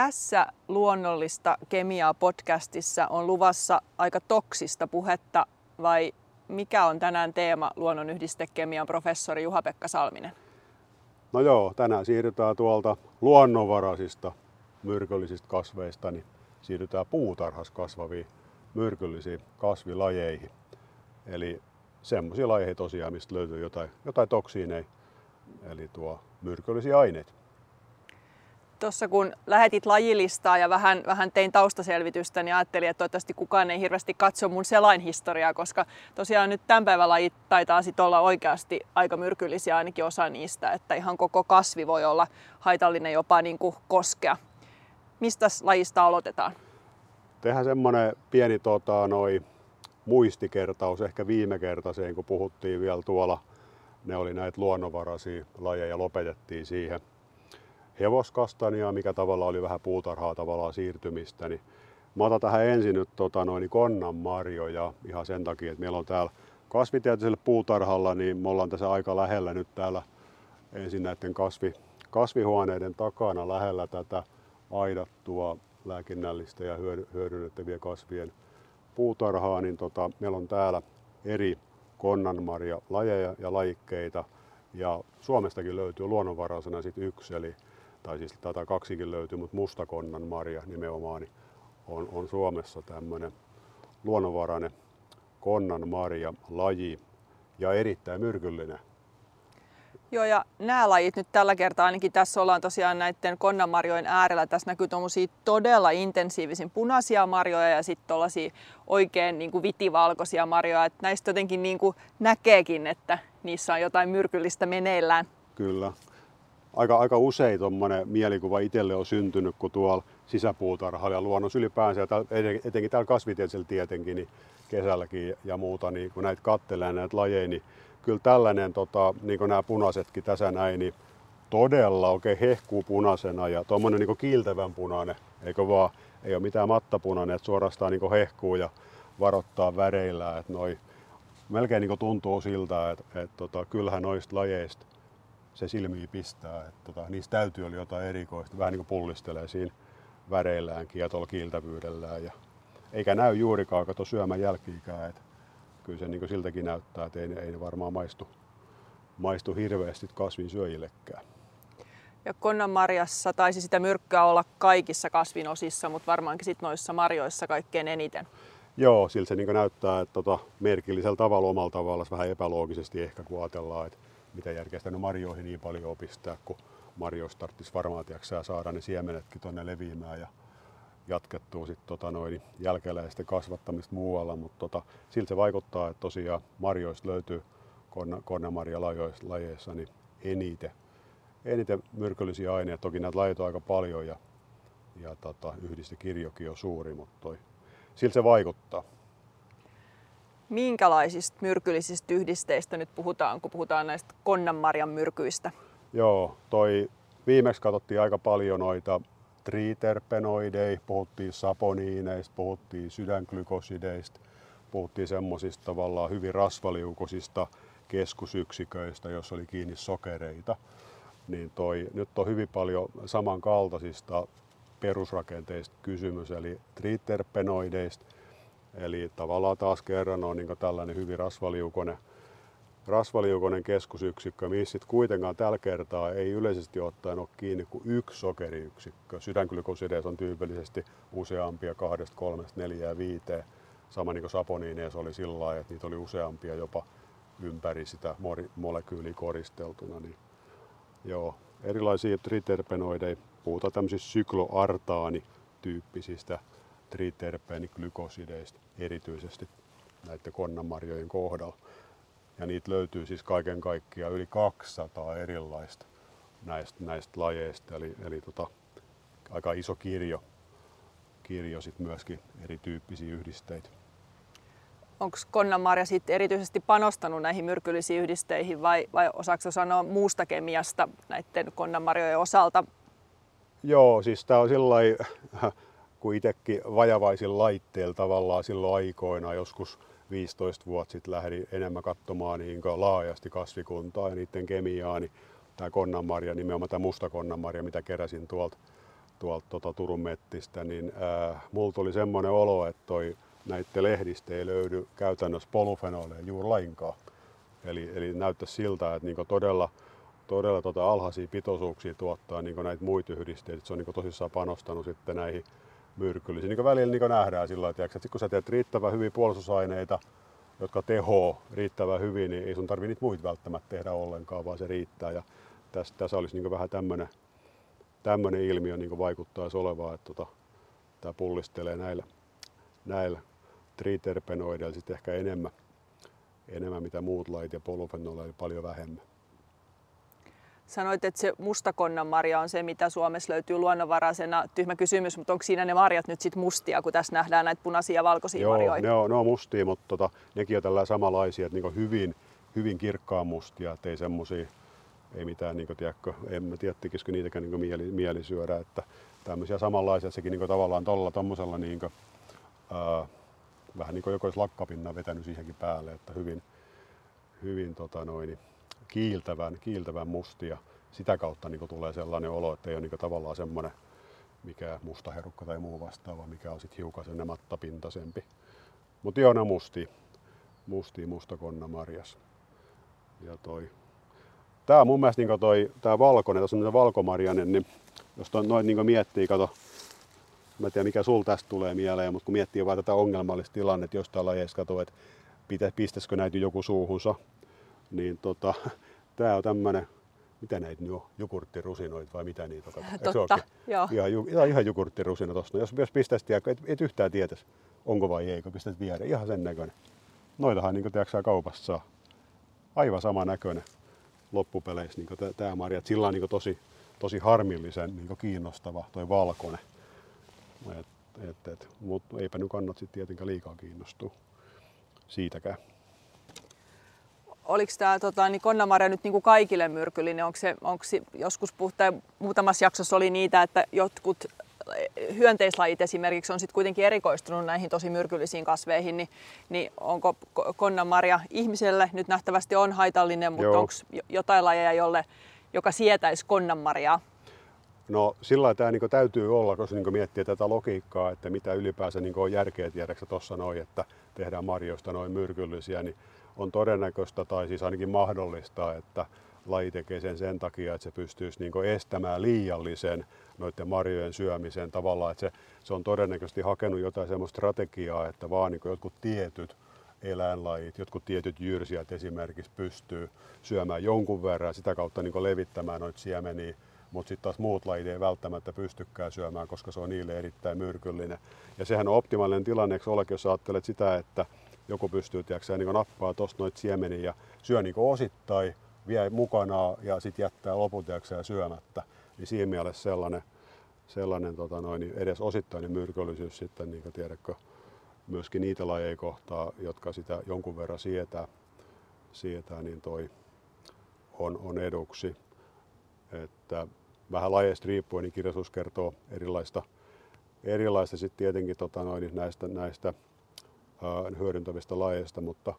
Tässä luonnollista kemiaa podcastissa on luvassa aika toksista puhetta vai mikä on tänään teema luonnonyhdistekemian professori Juha-Pekka Salminen? No joo, tänään siirrytään tuolta luonnonvaraisista myrkyllisistä kasveista, niin siirrytään puutarhassa kasvaviin myrkyllisiin kasvilajeihin. Eli semmoisia lajeja tosiaan, mistä löytyy jotain, jotain toksiineja, eli tuo myrkyllisiä aineita. Tuossa kun lähetit lajilistaa ja vähän, vähän tein taustaselvitystä, niin ajattelin, että toivottavasti kukaan ei hirveästi katso mun selainhistoriaa, koska tosiaan nyt tämän päivän lajit taitaa sit olla oikeasti aika myrkyllisiä, ainakin osa niistä, että ihan koko kasvi voi olla haitallinen jopa niin kuin koskea. Mistä lajista aloitetaan? Tehdään semmoinen pieni tota, noi, muistikertaus ehkä viime kertaiseen, kun puhuttiin vielä tuolla, ne oli näitä luonnonvaraisia lajeja, lopetettiin siihen hevoskastania, mikä tavalla oli vähän puutarhaa tavallaan siirtymistä, niin mä otan tähän ensin nyt tota, noin konnan marjoja ihan sen takia, että meillä on täällä kasvitieteellisellä puutarhalla, niin me ollaan tässä aika lähellä nyt täällä ensin näiden kasvi, kasvihuoneiden takana lähellä tätä aidattua lääkinnällistä ja hyödynnettäviä kasvien puutarhaa, niin tota, meillä on täällä eri konnanmarja lajeja ja lajikkeita. Ja Suomestakin löytyy luonnonvaraisena sit yksi, eli, tai siis tätä kaksikin löytyy, mutta mustakonnan marja nimenomaan niin on, on Suomessa tämmöinen luonnonvarainen konnan marja laji ja erittäin myrkyllinen. Joo, ja nämä lajit nyt tällä kertaa ainakin tässä ollaan tosiaan näiden konnanmarjojen äärellä. Tässä näkyy tuommoisia todella intensiivisin punaisia marjoja ja sitten tuollaisia oikein niin kuin vitivalkoisia marjoja. Et näistä jotenkin niin kuin näkeekin, että niissä on jotain myrkyllistä meneillään. Kyllä. Aika, aika usein tuommoinen mielikuva itselle on syntynyt, kun tuolla sisäpuutarhalla ja luonnossa ylipäänsä, ja etenkin täällä kasvitieteellisellä tietenkin, niin kesälläkin ja muuta, niin kun näitä kattelee näitä lajeja, niin kyllä tällainen, tota, niin kuin nämä punaisetkin tässä näin, niin todella oikein hehkuu punaisena ja tuommoinen niin kiiltävän punainen, eikö vaan, ei ole mitään mattapunainen, että suorastaan niin hehkuu ja varoittaa väreillä, että noi, melkein niin tuntuu siltä, että, että, että tota, kyllähän noista lajeista se silmiä pistää, että tota, niistä täytyy olla jotain erikoista, vähän niin kuin pullistelee siinä väreilläänkin ja tuolla kiiltävyydellään ja eikä näy juurikaan kato syömän jälkiikään, että kyllä se niin siltäkin näyttää, että ei, ei ne varmaan maistu, maistu hirveästi kasvin syöjillekään. Ja konnanmarjassa taisi sitä myrkkyä olla kaikissa kasvin osissa, mutta varmaankin sit noissa marjoissa kaikkein eniten. Joo, siltä se niin näyttää, että tota, merkillisellä tavalla omalla tavalla vähän epäloogisesti ehkä, kun ajatellaan, että mitä järkeä sitä marjoihin niin paljon opistaa, kun marjoista tarvitsisi varmaan tiiäksä, saada ne siemenetkin tuonne leviämään ja jatkettua sit, tota, noin, jälkeläisten kasvattamista muualla, mutta tota, siltä se vaikuttaa, että tosiaan marjoista löytyy konnamarjalajeissa niin eniten, eniten myrkyllisiä aineita. Toki näitä lajeja on aika paljon ja, ja tota, yhdistekirjokin on suuri, mutta toi, siltä se vaikuttaa. Minkälaisista myrkyllisistä yhdisteistä nyt puhutaan, kun puhutaan näistä konnanmarjan myrkyistä? Joo, toi viimeksi katsottiin aika paljon noita triterpenoideista, puhuttiin saponiineista, puhuttiin sydänglykosideista, puhuttiin semmoisista tavallaan hyvin rasvaliukosista keskusyksiköistä, joissa oli kiinni sokereita. Niin toi, nyt on hyvin paljon samankaltaisista perusrakenteista kysymys, eli triterpenoideista, eli tavallaan taas kerran on niin tällainen hyvin rasvaliukoinen rasvaliukoinen keskusyksikkö, missä sitten kuitenkaan tällä kertaa ei yleisesti ottaen ole kiinni kuin yksi sokeriyksikkö. Sydänglykosideissa on tyypillisesti useampia, kahdesta, kolmesta, neljää, viiteen. Sama niin kuin saponiineissa oli sillä lailla, että niitä oli useampia jopa ympäri sitä molekyyliä koristeltuna. Niin, joo, erilaisia triterpenoideja, puhutaan tämmöisistä sykloartaani-tyyppisistä triterpeeniglykosideista erityisesti näiden konnanmarjojen kohdalla. Ja niitä löytyy siis kaiken kaikkiaan yli 200 erilaista näistä, näistä lajeista. Eli, eli tota, aika iso kirjo, kirjo sit myöskin erityyppisiä yhdisteitä. Onko Konnanmarja sitten erityisesti panostanut näihin myrkyllisiin yhdisteihin vai, vai osaako sanoa muusta kemiasta näiden Konnanmarjojen osalta? Joo, siis tämä on sillä kun itsekin vajavaisin laitteella tavallaan silloin aikoina joskus 15 vuotta sitten lähdin enemmän katsomaan niin laajasti kasvikuntaa ja niiden kemiaa, niin tämä konnanmarja, nimenomaan tämä musta konnanmarja, mitä keräsin tuolta, tuolta tota Turun mettistä, niin ää, mulla tuli semmoinen olo, että toi näiden lehdistä ei löydy käytännössä polufenoleja juuri lainkaan. Eli, eli näyttäisi siltä, että niin todella, todella tota alhaisia pitoisuuksia tuottaa niin näitä muita yhdisteitä. Se on niin tosissaan panostanut sitten näihin myrkyllisiin. Niin välillä niin nähdään sillä tavalla, että kun sä teet riittävän hyviä puolustusaineita, jotka tehoo riittävän hyvin, niin ei sun tarvitse niitä muita välttämättä tehdä ollenkaan, vaan se riittää. Ja tässä, tässä olisi niin vähän tämmöinen tämmöinen ilmiö niin vaikuttaisi olevaa, että tota, tämä pullistelee näillä, näillä triterpenoideilla sitten ehkä enemmän, enemmän mitä muut lait ja polufenoleilla paljon vähemmän. Sanoit, että se mustakonnanmarja on se, mitä Suomessa löytyy luonnonvaraisena. Tyhmä kysymys, mutta onko siinä ne marjat nyt sitten mustia, kun tässä nähdään näitä punaisia ja valkoisia Joo, marjoja? ne on, ne on mustia, mutta tota, nekin on tällä samanlaisia, että niin hyvin, hyvin kirkkaan mustia, ettei semmoisia, ei mitään, niin kuin, tiedätkö, en mä tiedä, tekisikö niitäkään niin mieli, mieli syödä, että tämmöisiä samanlaisia, sekin niin tavallaan tuolla tommosella niin kuin, ää, vähän niin kuin joko olisi lakkapinnan vetänyt siihenkin päälle, että hyvin, hyvin tota noin, kiiltävän, kiiltävän mustia. Sitä kautta niin tulee sellainen olo, että ei ole niin tavallaan semmoinen mikä musta herukka tai muu vastaava, mikä on sitten hiukan sen mattapintaisempi. Mutta joo, ne on mustia. Mustia mustakonna marjas. Ja toi. Tää on mun mielestä niin toi, tää valkoinen, tässä on valkomarjanen, niin jos toi, noin niin miettii, kato, mä en tiedä mikä sul tästä tulee mieleen, mutta kun miettii vaan tätä ongelmallista tilannetta jostain lajeista, kato, että pistäisikö näitä joku suuhunsa, niin tota, tää on tämmönen, mitä näitä nyt on, jukurttirusinoit vai mitä niitä on? Totta, joo. Ihan, ihan, ihan jukurttirusina tosta. Jos, jos pistäisi, et, et yhtään tietäisi, onko vai ei, kun pistät viedä, ihan sen näköinen. Noitahan niin tiedätkö, kaupassa saa. Aivan sama näköinen loppupeleissä niin tämä marja. Sillä on niin tosi, tosi harmillisen niin kiinnostava toi valkoinen. Et, et, et, Mutta eipä nyt kannat sitten tietenkään liikaa kiinnostua siitäkään oliko tämä tota, niin konnamarja nyt niin kuin kaikille myrkyllinen? Onko se, onko se joskus puhtaan, muutamassa jaksossa oli niitä, että jotkut eh, hyönteislajit esimerkiksi on sitten kuitenkin erikoistunut näihin tosi myrkyllisiin kasveihin, niin, niin onko konnanmarja ihmiselle nyt nähtävästi on haitallinen, mutta onko jotain lajeja, jolle, joka sietäisi konnanmarjaa? No sillä tämä niin täytyy olla, koska niin miettii tätä logiikkaa, että mitä ylipäänsä niin on järkeä tiedäksä tuossa noin, että tehdään marjoista noin myrkyllisiä, niin on todennäköistä tai siis ainakin mahdollista, että laji tekee sen sen takia, että se pystyisi niin estämään liiallisen noiden marjojen syömisen tavallaan, että se, se on todennäköisesti hakenut jotain semmoista strategiaa, että vaan niin jotkut tietyt eläinlajit, jotkut tietyt jyrsijät esimerkiksi pystyy syömään jonkun verran sitä kautta niin levittämään noita siemeniä, mutta sitten taas muut lajit ei välttämättä pystykään syömään, koska se on niille erittäin myrkyllinen. Ja sehän on optimaalinen tilanne, eikö olekin, jos ajattelet sitä, että joku pystyy tiiäksä, niin nappaa tuosta noita siemeniä ja syö niin osittain, vie mukanaan ja sitten jättää loput tiiäksä, syömättä. Niin siinä mielessä sellainen, sellainen tota noin, edes osittainen myrkyllisyys sitten, niin tiedätkö, myöskin niitä lajeja kohtaa, jotka sitä jonkun verran sietää, sietää niin toi on, on eduksi. Että vähän lajeista riippuen, niin kirjallisuus kertoo erilaista, erilaista sitten tietenkin tota noin, näistä, näistä hyödyntävistä lajeista, mutta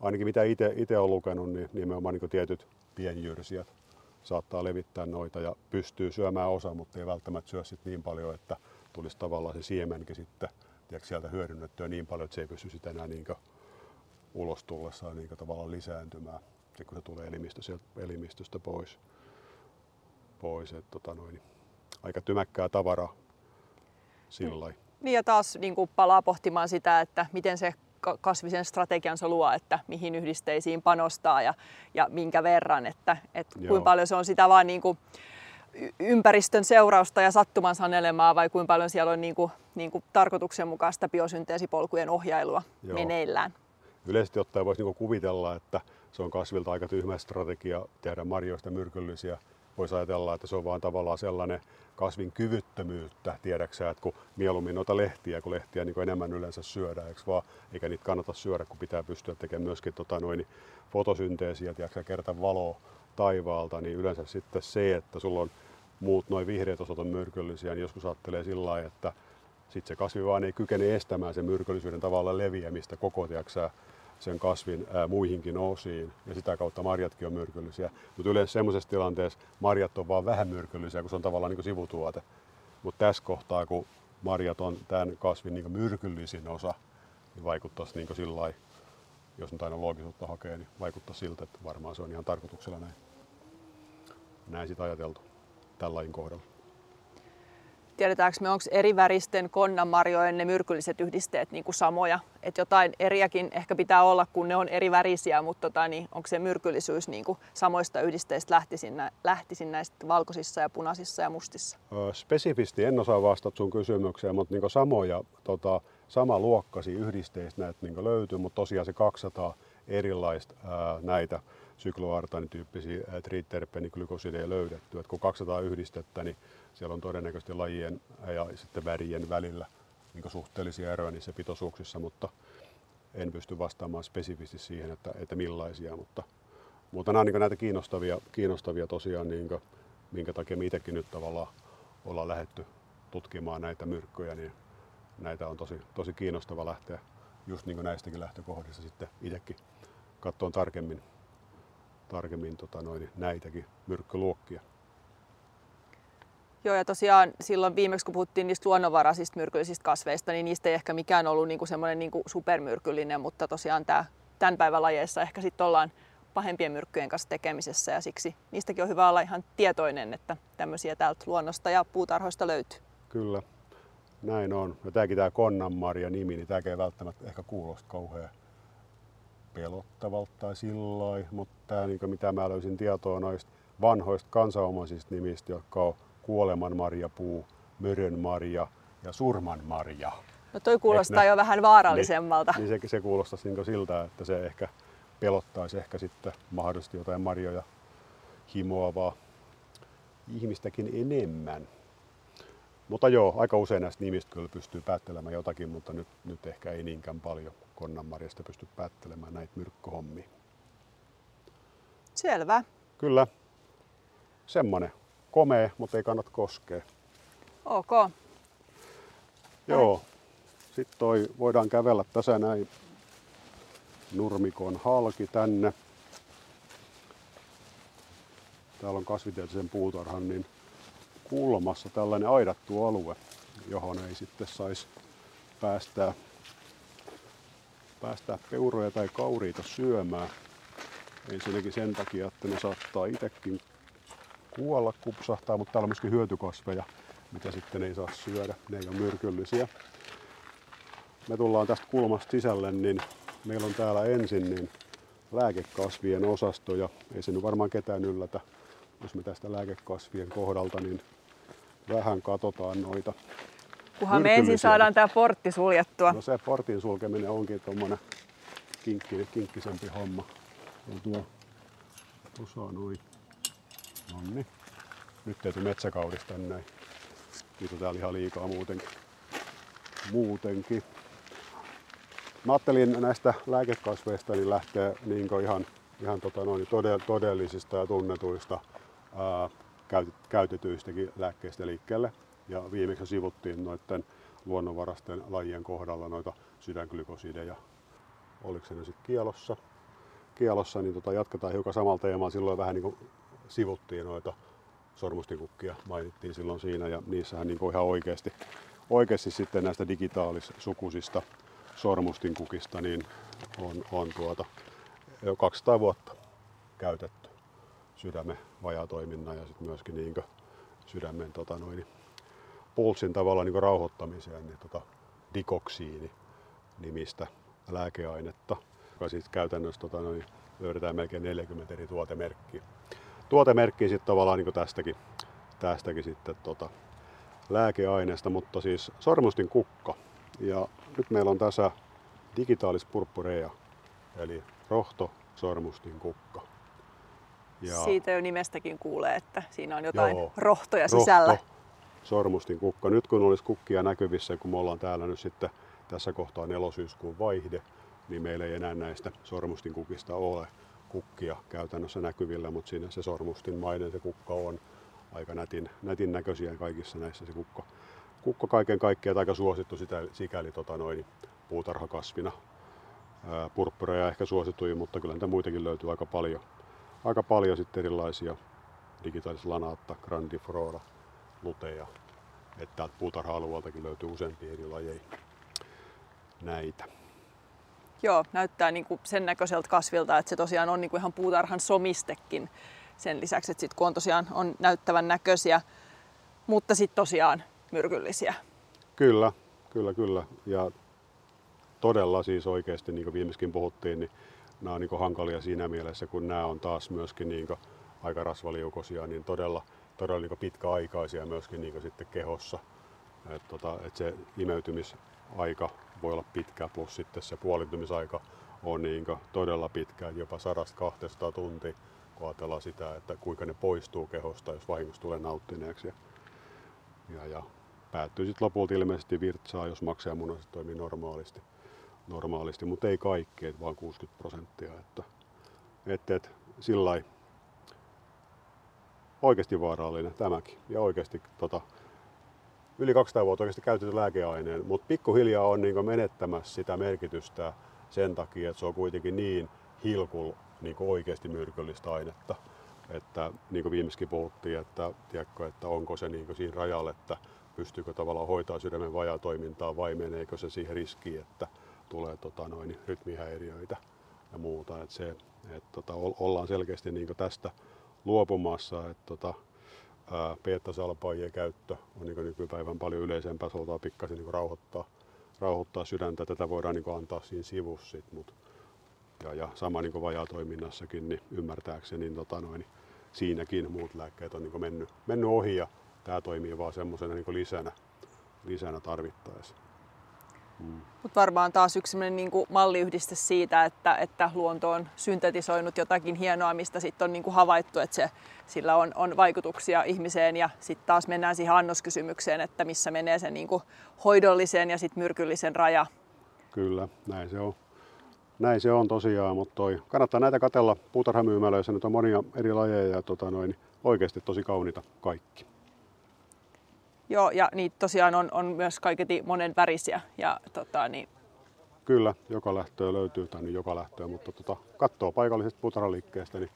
ainakin mitä itse olen lukenut, niin nimenomaan niin tietyt pienjyrsijät saattaa levittää noita ja pystyy syömään osa, mutta ei välttämättä syö sit niin paljon, että tulisi tavallaan se siemenkin sitten tiedätkö, sieltä hyödynnettyä niin paljon, että se ei pysty sitä enää niin ulos tullessaan niin tavallaan lisääntymään, se, kun se tulee elimistö, sieltä elimistöstä pois. pois että, tota noin, aika tymäkkää tavaraa sillä lailla. Niin ja taas niin kuin palaa pohtimaan sitä, että miten se kasvisen strategiansa luo, että mihin yhdisteisiin panostaa ja, ja minkä verran, että, että kuinka paljon se on sitä vaan niin kuin ympäristön seurausta ja sattuman sanelemaa vai kuinka paljon siellä on niin kuin, niin kuin tarkoituksenmukaista biosynteesipolkujen ohjailua Joo. meneillään. Yleisesti ottaen voisi niin kuvitella, että se on kasvilta aika tyhmä strategia tehdä marjoista myrkyllisiä voisi ajatella, että se on vaan tavallaan sellainen kasvin kyvyttömyyttä, tiedäksä, että kun mieluummin noita lehtiä, kun lehtiä niin enemmän yleensä syödään, eikö vaan, eikä niitä kannata syödä, kun pitää pystyä tekemään myöskin tota noin, fotosynteesiä, tiedäksä, kerta valoa taivaalta, niin yleensä sitten se, että sulla on muut noin vihreät osat on myrkyllisiä, niin joskus ajattelee sillä lailla, että sitten se kasvi vaan ei kykene estämään sen myrkyllisyyden tavalla leviämistä koko tiedäksä, sen kasvin ää, muihinkin osiin ja sitä kautta marjatkin on myrkyllisiä. Mutta yleensä semmoisessa tilanteessa marjat on vaan vähän myrkyllisiä, kun se on tavallaan niin sivutuote. Mutta tässä kohtaa, kun marjat on tämän kasvin niin myrkyllisin osa, niin vaikuttaisi niin sillä jos nyt aina loogisuutta hakee, niin vaikuttaa siltä, että varmaan se on ihan tarkoituksella näin, näin sitä ajateltu tällä kohdalla. Tiedetäänkö me, onko eri väristen konnanmarjojen ne myrkylliset yhdisteet niin kuin samoja? Että jotain eriäkin ehkä pitää olla, kun ne on eri värisiä, mutta tota, niin onko se myrkyllisyys niin kuin samoista yhdisteistä lähtisin, lähtisin näistä valkoisissa ja punaisissa ja mustissa? Spesifisti en osaa vastata sun kysymykseen, mutta niin samoja tota, sama luokkasi yhdisteistä näitä niin löytyy, mutta tosiaan se 200 erilaista ää, näitä sykloartanityyppisiä triterpeniglykosideja löydetty. Et kun 200 yhdistettä, niin siellä on todennäköisesti lajien ja sitten värien välillä niin suhteellisia eroja niissä pitoisuuksissa, mutta en pysty vastaamaan spesifisti siihen, että, että millaisia, mutta, mutta nämä on niin näitä kiinnostavia, kiinnostavia tosiaan, niin kuin, minkä takia me itsekin nyt tavallaan ollaan lähetty tutkimaan näitä myrkkyjä, niin näitä on tosi, tosi kiinnostava lähteä just niin näistäkin lähtökohdista sitten itsekin katsoa tarkemmin, tarkemmin tota noin, näitäkin myrkkyluokkia. Joo, ja tosiaan silloin viimeksi, kun puhuttiin niistä luonnonvaraisista myrkyllisistä kasveista, niin niistä ei ehkä mikään ollut niinku semmoinen niinku supermyrkyllinen, mutta tosiaan tämä, tämän päivän lajeissa ehkä sitten ollaan pahempien myrkkyjen kanssa tekemisessä ja siksi niistäkin on hyvä olla ihan tietoinen, että tämmöisiä täältä luonnosta ja puutarhoista löytyy. Kyllä, näin on. Ja tämäkin tämä Konnanmarja nimi, niin tämä ei välttämättä ehkä kuulosta kauhean pelottavalta tai sillä mutta tämä, niin mitä mä löysin tietoa noista vanhoista kansanomaisista nimistä, jotka on kuolemanmarjapuu, mörönmarja ja surmanmarja. No toi kuulostaa ne, jo vähän vaarallisemmalta. Niin, niin se, se kuulostaisi niin siltä, että se ehkä pelottaisi ehkä sitten mahdollisesti jotain marjoja himoavaa ihmistäkin enemmän. Mutta joo, aika usein näistä nimistä kyllä pystyy päättelemään jotakin, mutta nyt, nyt ehkä ei niinkään paljon konnanmarjasta pysty päättelemään näitä myrkkyhommia. Selvä. Kyllä. Semmonen. Komea, mutta ei kannata koskea. Ok. Joo. Sitten toi voidaan kävellä tässä näin nurmikon halki tänne. Täällä on kasvitieteellisen puutarhan niin kulmassa tällainen aidattu alue, johon ei sitten saisi päästää, päästää peuroja tai kauriita syömään. Ensinnäkin sen takia, että ne saattaa itsekin kuolla, kupsahtaa, mutta täällä on myöskin hyötykasveja, mitä sitten ei saa syödä. Ne ei ole myrkyllisiä. Me tullaan tästä kulmasta sisälle, niin meillä on täällä ensin niin lääkekasvien osasto ja ei se nyt varmaan ketään yllätä, jos me tästä lääkekasvien kohdalta niin vähän katsotaan noita Kunhan me ensin saadaan tämä portti suljettua. No se portin sulkeminen onkin tuommoinen kinkki, kinkkisempi homma. Ja tuo osa noin. Nonni. Nyt täytyy metsäkaudista näin. Niitä on täällä ihan liikaa muutenkin. muutenkin. Mä ajattelin näistä lääkekasveista niin lähtee niin ihan, ihan tota noin, todellisista ja tunnetuista ää, käytetyistäkin lääkkeistä liikkeelle. Ja viimeksi sivuttiin noiden luonnonvarasten lajien kohdalla noita sydänglykosideja. Oliko se ne sitten kielossa? Kielossa, niin tota, jatketaan hiukan samalta teemaa. Silloin vähän niin kuin sivuttiin noita sormustikukkia, mainittiin silloin siinä. Ja niissähän niin kuin ihan oikeasti, oikeasti sitten näistä digitaalis-sukusista sormustinkukista niin on, on tuota, jo 200 vuotta käytetty sydämen vajatoiminnan ja sitten myöskin niin sydämen tota noin, pulssin tavalla niin rauhoittamiseen niin tota, dikoksiini nimistä lääkeainetta, joka siis käytännössä tota noin, löydetään melkein 40 eri tuotemerkkiä. Tuotemerkkiä sitten tavallaan niin tästäkin, tästäkin sitten tota, lääkeaineesta, mutta siis sormustin kukka. Ja nyt meillä on tässä digitaalis purpurea, eli rohto sormustin kukka. Ja... Siitä jo nimestäkin kuulee, että siinä on jotain Joo, rohtoja sisällä. Rohto, sormustin kukka. Nyt kun olisi kukkia näkyvissä, kun me ollaan täällä nyt sitten tässä kohtaa nelosyyskuun vaihde, niin meillä ei enää näistä sormustin kukista ole kukkia käytännössä näkyvillä, mutta siinä se sormustin mainen se kukka on aika nätin, nätin näköisiä kaikissa näissä se kukka. Kukka kaiken kaikkiaan aika suosittu sitä, sikäli tota noin, puutarhakasvina. Purppureja ehkä suosituin, mutta kyllä niitä muitakin löytyy aika paljon aika paljon sitten erilaisia digitaalisia lanaatta, grandiflora, luteja, että täältä puutarha-alueeltakin löytyy useampia eri lajeja näitä. Joo, näyttää niin kuin sen näköiseltä kasvilta, että se tosiaan on niin kuin ihan puutarhan somistekin sen lisäksi, että sit kun on tosiaan on näyttävän näköisiä, mutta sitten tosiaan myrkyllisiä. Kyllä, kyllä, kyllä. Ja todella siis oikeasti, niin kuin viimeiskin puhuttiin, niin nämä on niin hankalia siinä mielessä, kun nämä on taas myöskin niin aika rasvaliukoisia, niin todella, todella niin pitkäaikaisia myöskin niin sitten kehossa. Et tota, et se imeytymisaika voi olla pitkä, plus sitten se puolintumisaika on niin todella pitkä, jopa 100-200 tuntia, kun ajatellaan sitä, että kuinka ne poistuu kehosta, jos vahingossa tulee nauttineeksi. Ja, ja, ja päättyy sitten lopulta ilmeisesti virtsaa, jos maksajamunaiset toimii normaalisti, normaalisti mutta ei kaikki, että vain 60 prosenttia. Että, että, että sillä oikeasti vaarallinen tämäkin. Ja oikeasti tota, yli 200 vuotta oikeasti käytetty lääkeaineen, mutta pikkuhiljaa on niin menettämässä sitä merkitystä sen takia, että se on kuitenkin niin hilkul niin oikeasti myrkyllistä ainetta. Että niin kuin viimeiskin puhuttiin, että, tiedätkö, että onko se niin siinä rajalla, että pystyykö tavallaan hoitaa sydämen vajatoimintaa vai meneekö se siihen riskiin, että tulee tota, noin, rytmihäiriöitä ja muuta. Että se, että, tota, ollaan selkeästi niin tästä luopumassa. Että, tota, beta-salpaajien käyttö on niin nykypäivän paljon yleisempää, se halutaan pikkasen niin rauhoittaa, rauhoittaa sydäntä. Tätä voidaan niin antaa siinä sivussa. Sit, mut, ja, ja sama niin vajatoiminnassakin, niin ymmärtääkseni niin, tota noin, siinäkin muut lääkkeet on niin mennyt, mennyt ohi ja tämä toimii vaan semmoisena niin lisänä, lisänä tarvittaessa. Mutta varmaan taas yksi niin kuin malliyhdiste siitä, että, että luonto on syntetisoinut jotakin hienoa, mistä sitten on niin kuin havaittu, että se, sillä on, on vaikutuksia ihmiseen. Ja sitten taas mennään siihen annoskysymykseen, että missä menee se niin kuin hoidollisen ja sitten myrkyllisen raja. Kyllä, näin se on. Näin se on tosiaan, mutta toi, kannattaa näitä katella puutarhamyymälöissä. Nyt on monia eri lajeja ja tota noin, oikeasti tosi kauniita kaikki. Joo, ja niitä tosiaan on, on myös kaiketi monen värisiä. Ja, tota, niin... Kyllä, joka lähtöä löytyy, tai niin joka lähtöä, mutta tota, katsoo paikallisesta puutarhaliikkeestä, niin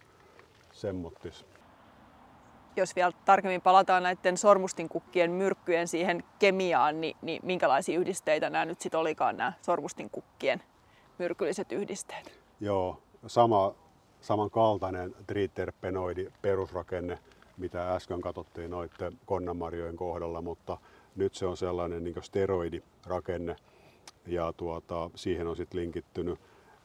semmottis. Jos vielä tarkemmin palataan näiden sormustinkukkien myrkkyjen siihen kemiaan, niin, niin minkälaisia yhdisteitä nämä nyt sitten olikaan nämä sormustinkukkien myrkylliset yhdisteet? Joo, sama, samankaltainen triterpenoidi perusrakenne mitä äsken katsottiin noiden konnanmarjojen kohdalla, mutta nyt se on sellainen niin steroidirakenne ja tuota, siihen on sitten linkittynyt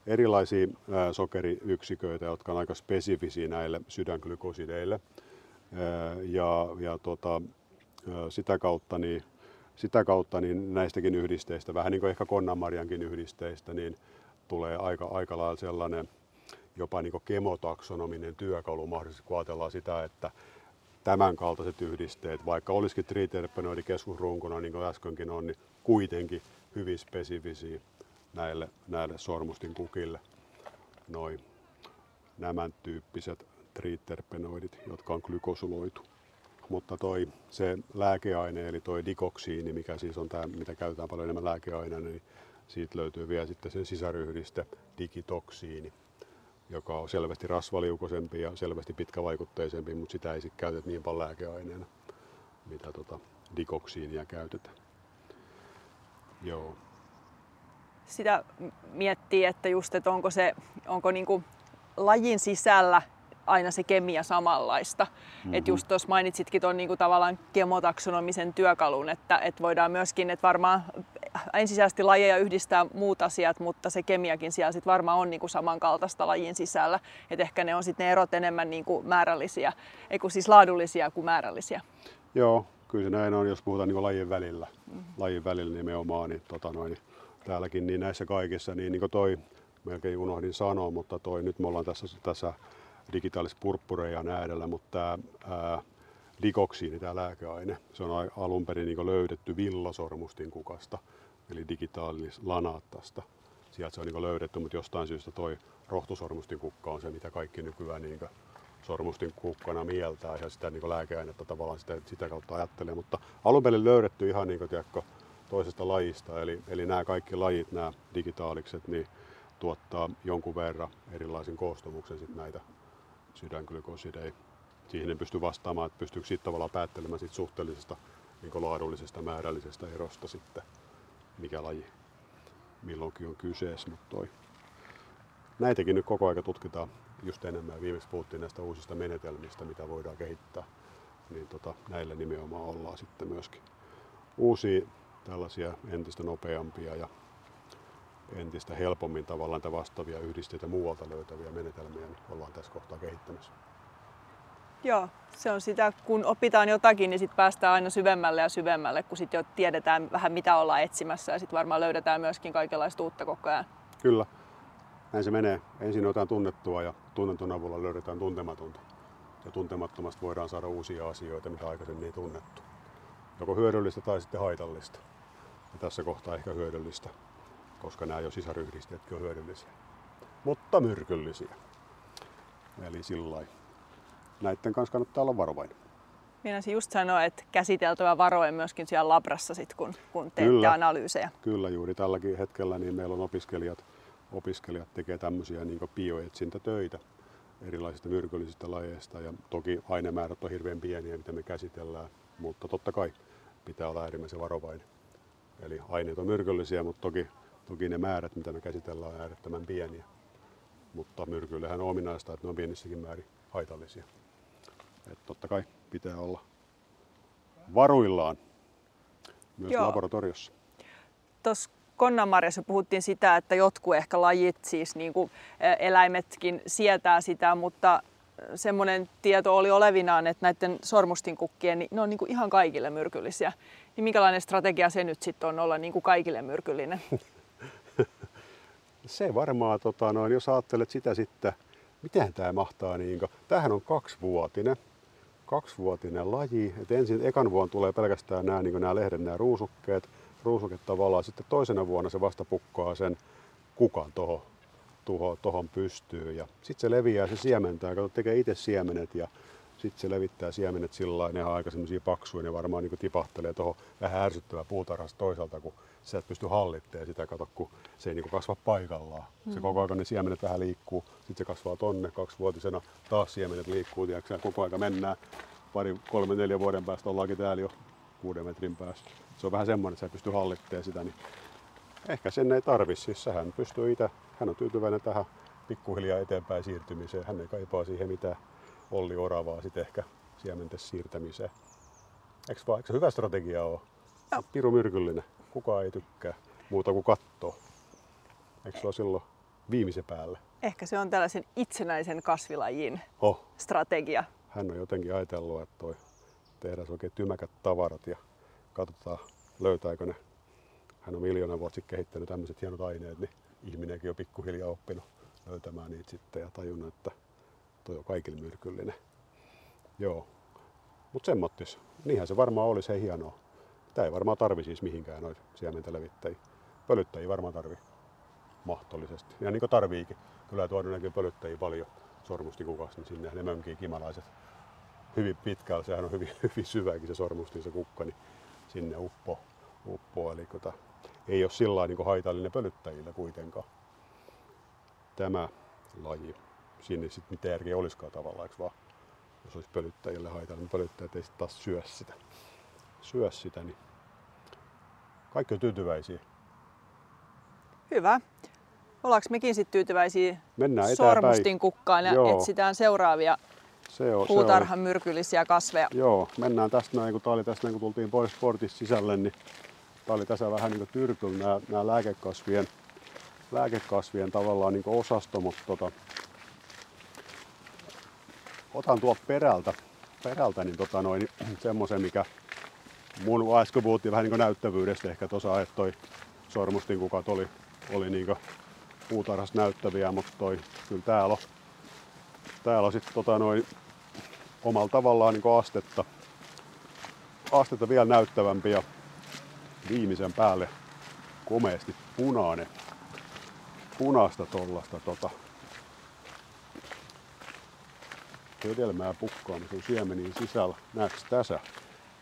erilaisia sokeriyksiköitä, jotka on aika spesifisiä näille sydänglykosideille. Ja ja tuota, sitä kautta niin sitä kautta niin näistäkin yhdisteistä, vähän niin kuin ehkä konnanmarjankin yhdisteistä, niin tulee aika, aika lailla sellainen jopa niin kemotaksonominen työkalu mahdollisesti, kun ajatellaan sitä, että tämän kaltaiset yhdisteet, vaikka olisikin triterpenoidi keskusrunkona, niin kuin äskenkin on, niin kuitenkin hyvin spesifisiä näille, näille sormustin kukille. Noin nämä tyyppiset triterpenoidit, jotka on glykosuloitu. Mutta toi, se lääkeaine, eli toi dikoksiini, mikä siis on tämä, mitä käytetään paljon enemmän lääkeaineena, niin siitä löytyy vielä sitten sen sisäryhdiste digitoksiini joka on selvästi rasvaliukoisempi ja selvästi pitkävaikutteisempi, mutta sitä ei sitten käytetä niin paljon lääkeaineena, mitä tota dikoksiinia käytetään. Joo. Sitä miettii, että just, että onko se, onko niinku lajin sisällä aina se kemia samanlaista. Mm-hmm. Et just tuossa mainitsitkin tuon niinku tavallaan kemotaksonomisen työkalun, että et voidaan myöskin, että varmaan ensisijaisesti lajeja yhdistää muut asiat, mutta se kemiakin siellä sit varmaan on niinku samankaltaista lajin sisällä. Et ehkä ne on sitten ne erot enemmän niinku määrällisiä, ei kun siis laadullisia kuin määrällisiä. Joo, kyllä se näin on, jos puhutaan niinku lajin välillä, mm-hmm. lajin välillä nimenomaan, niin, tota noin, täälläkin niin näissä kaikissa, niin, niin kuin toi melkein unohdin sanoa, mutta toi, nyt me ollaan tässä, tässä digitaalis purppurejan äärellä, mutta tämä dikoksiini, tämä lääkeaine, se on alun perin niin löydetty villasormustin kukasta, eli digitaalis lanaattasta. Sieltä se on niin löydetty, mutta jostain syystä toi rohtosormustin kukka on se, mitä kaikki nykyään niin sormustin kukkana mieltää ja sitä niin lääkeainetta tavallaan sitä, sitä kautta ajattelee. Mutta alun perin löydetty ihan niin kuin, tiedätkö, toisesta lajista, eli, eli nämä kaikki lajit, nämä digitaalikset, niin tuottaa jonkun verran erilaisen koostumuksen sit näitä sydänglykosideja. Siihen ei pysty vastaamaan, että pystyykö siitä tavallaan päättelemään siitä suhteellisesta niin laadullisesta määrällisestä erosta sitten, mikä laji milloinkin on kyseessä. Mutta toi. Näitäkin nyt koko ajan tutkitaan just enemmän. Viimeksi puhuttiin näistä uusista menetelmistä, mitä voidaan kehittää. Niin tota, näillä nimenomaan ollaan sitten myöskin uusia tällaisia entistä nopeampia ja entistä helpommin tavallaan vastaavia yhdisteitä muualta löytäviä menetelmiä niin ollaan tässä kohtaa kehittämässä. Joo, se on sitä, kun opitaan jotakin, niin sitten päästään aina syvemmälle ja syvemmälle, kun sitten jo tiedetään vähän mitä ollaan etsimässä ja sitten varmaan löydetään myöskin kaikenlaista uutta koko ajan. Kyllä, näin se menee. Ensin otetaan tunnettua ja tunnetun avulla löydetään tuntematonta. Ja tuntemattomasta voidaan saada uusia asioita, mitä aikaisemmin ei tunnettu. Joko hyödyllistä tai sitten haitallista. Ja tässä kohtaa ehkä hyödyllistä, koska nämä jo sisaryhdisteetkin on hyödyllisiä. Mutta myrkyllisiä. Eli sillä näiden kanssa kannattaa olla varovainen. Meinasin just sanoa, että käsiteltävä varoen myöskin siellä labrassa, sit, kun, kun teette Kyllä. analyysejä. Kyllä, juuri tälläkin hetkellä niin meillä on opiskelijat, opiskelijat tekee tämmöisiä niin bioetsintätöitä erilaisista myrkyllisistä lajeista. Ja toki ainemäärät on hirveän pieniä, mitä me käsitellään, mutta totta kai pitää olla äärimmäisen varovainen. Eli aineet on myrkyllisiä, mutta toki, toki ne määrät, mitä me käsitellään, on äärettömän pieniä. Mutta myrkyillehän on ominaista, että ne on pienissäkin määrin haitallisia. Että totta kai pitää olla varuillaan myös Joo. laboratoriossa. Tuossa Konnanmarjassa puhuttiin sitä, että jotkut ehkä lajit, siis niin kuin eläimetkin sietää sitä, mutta semmoinen tieto oli olevinaan, että näiden sormustinkukkien, niin ne on niin kuin ihan kaikille myrkyllisiä. Niin minkälainen strategia se nyt sitten on olla niin kuin kaikille myrkyllinen? Se varmaan, tota, noin, jos ajattelet sitä sitten, miten tämä mahtaa, niin tämähän on kaksivuotinen, kaksivuotinen laji. Et ensin ekan vuonna tulee pelkästään nämä, niin nämä lehden, nämä ruusukkeet, ruusuket tavallaan. Sitten toisena vuonna se vasta pukkaa sen kukan tuohon tuho, tohon pystyyn. Ja sitten se leviää, se siementää, kato, tekee itse siemenet ja sitten se levittää siemenet sillä lailla, ne on aika semmoisia paksuja, ne varmaan niin tipahtelee tuohon vähän ärsyttävää puutarhasta toisaalta, kun sä et pysty hallittamaan sitä, kato, kun se ei niin kasva paikallaan. Mm. Se koko ajan ne siemenet vähän liikkuu, sitten se kasvaa tonne kaksivuotisena, taas siemenet liikkuu, tiiäksä, koko aika mennään. Pari, kolme, neljä vuoden päästä ollaankin täällä jo kuuden metrin päässä. Se on vähän semmoinen, että sä pystyy hallittamaan sitä, niin ehkä sen ei tarvi. Siis hän pystyy itse, hän on tyytyväinen tähän pikkuhiljaa eteenpäin siirtymiseen. Hän ei kaipaa siihen mitään Olli Oravaa sitten ehkä siementen siirtämiseen. Eikö vaan, eikö se hyvä strategia ole? Joo. Piru myrkyllinen. Kukaan ei tykkää muuta kuin kattoo. Eikö ole silloin viimeisen päälle? Ehkä se on tällaisen itsenäisen kasvilajin Oh, strategia. hän on jotenkin ajatellut, että toi tehdään oikein tymäkät tavarat ja katsotaan löytääkö ne. Hän on miljoona vuotta sitten kehittänyt tämmöiset hienot aineet, niin ihminenkin on pikkuhiljaa oppinut löytämään niitä sitten ja tajunnut, että toi on kaikille myrkyllinen. Joo. Mutta semmottis. Niinhän se varmaan olisi hienoa. Tämä ei varmaan tarvi siis mihinkään noita siementä levittäjiä. Pölyttäjiä varmaan tarvii mahdollisesti. Ja niin kuin tarviikin. Kyllä tuoda näkyy pölyttäjiä paljon sormustikukas, niin sinne ne mönkii kimalaiset hyvin pitkällä. Sehän on hyvin, hyvin syväkin se sormustin se kukka, niin sinne uppo. uppo. Eli kota, ei ole sillä niin haitallinen pölyttäjille kuitenkaan tämä laji. Siinä ei sitten mitään järkeä olisikaan tavallaan, vaan? Jos olisi pölyttäjille haitallinen, niin pölyttäjät ei sitten taas syö sitä. Syö sitä, niin kaikki on tyytyväisiä. Hyvä. Ollaanko mekin sitten tyytyväisiä Mennään sormustin kukkaan ja Joo. etsitään seuraavia Se on, puutarhan myrkyllisiä kasveja? Se on, joo, mennään tästä näin, kun tää oli tässä näin, kun tultiin pois sportista sisälle, niin tää oli tässä vähän niin kuin tyrkyllä nämä, nämä lääkekasvien, lääkekasvien tavallaan niin kuin osasto, mutta tota, otan tuolta perältä, perältä niin tota noin, semmoisen, mikä mun äsken puhuttiin vähän niin näyttävyydestä, ehkä tuossa että toi sormustin kukat oli, oli niin puutarhassa näyttäviä, mutta toi, kyllä täällä on, täällä on sitten tota noin, omalla tavallaan niin astetta, astetta vielä näyttävämpi ja viimeisen päälle komeasti punainen, punaista tollasta tota, hedelmää pukkaa, se on siemeniä sisällä. Näetkö tässä?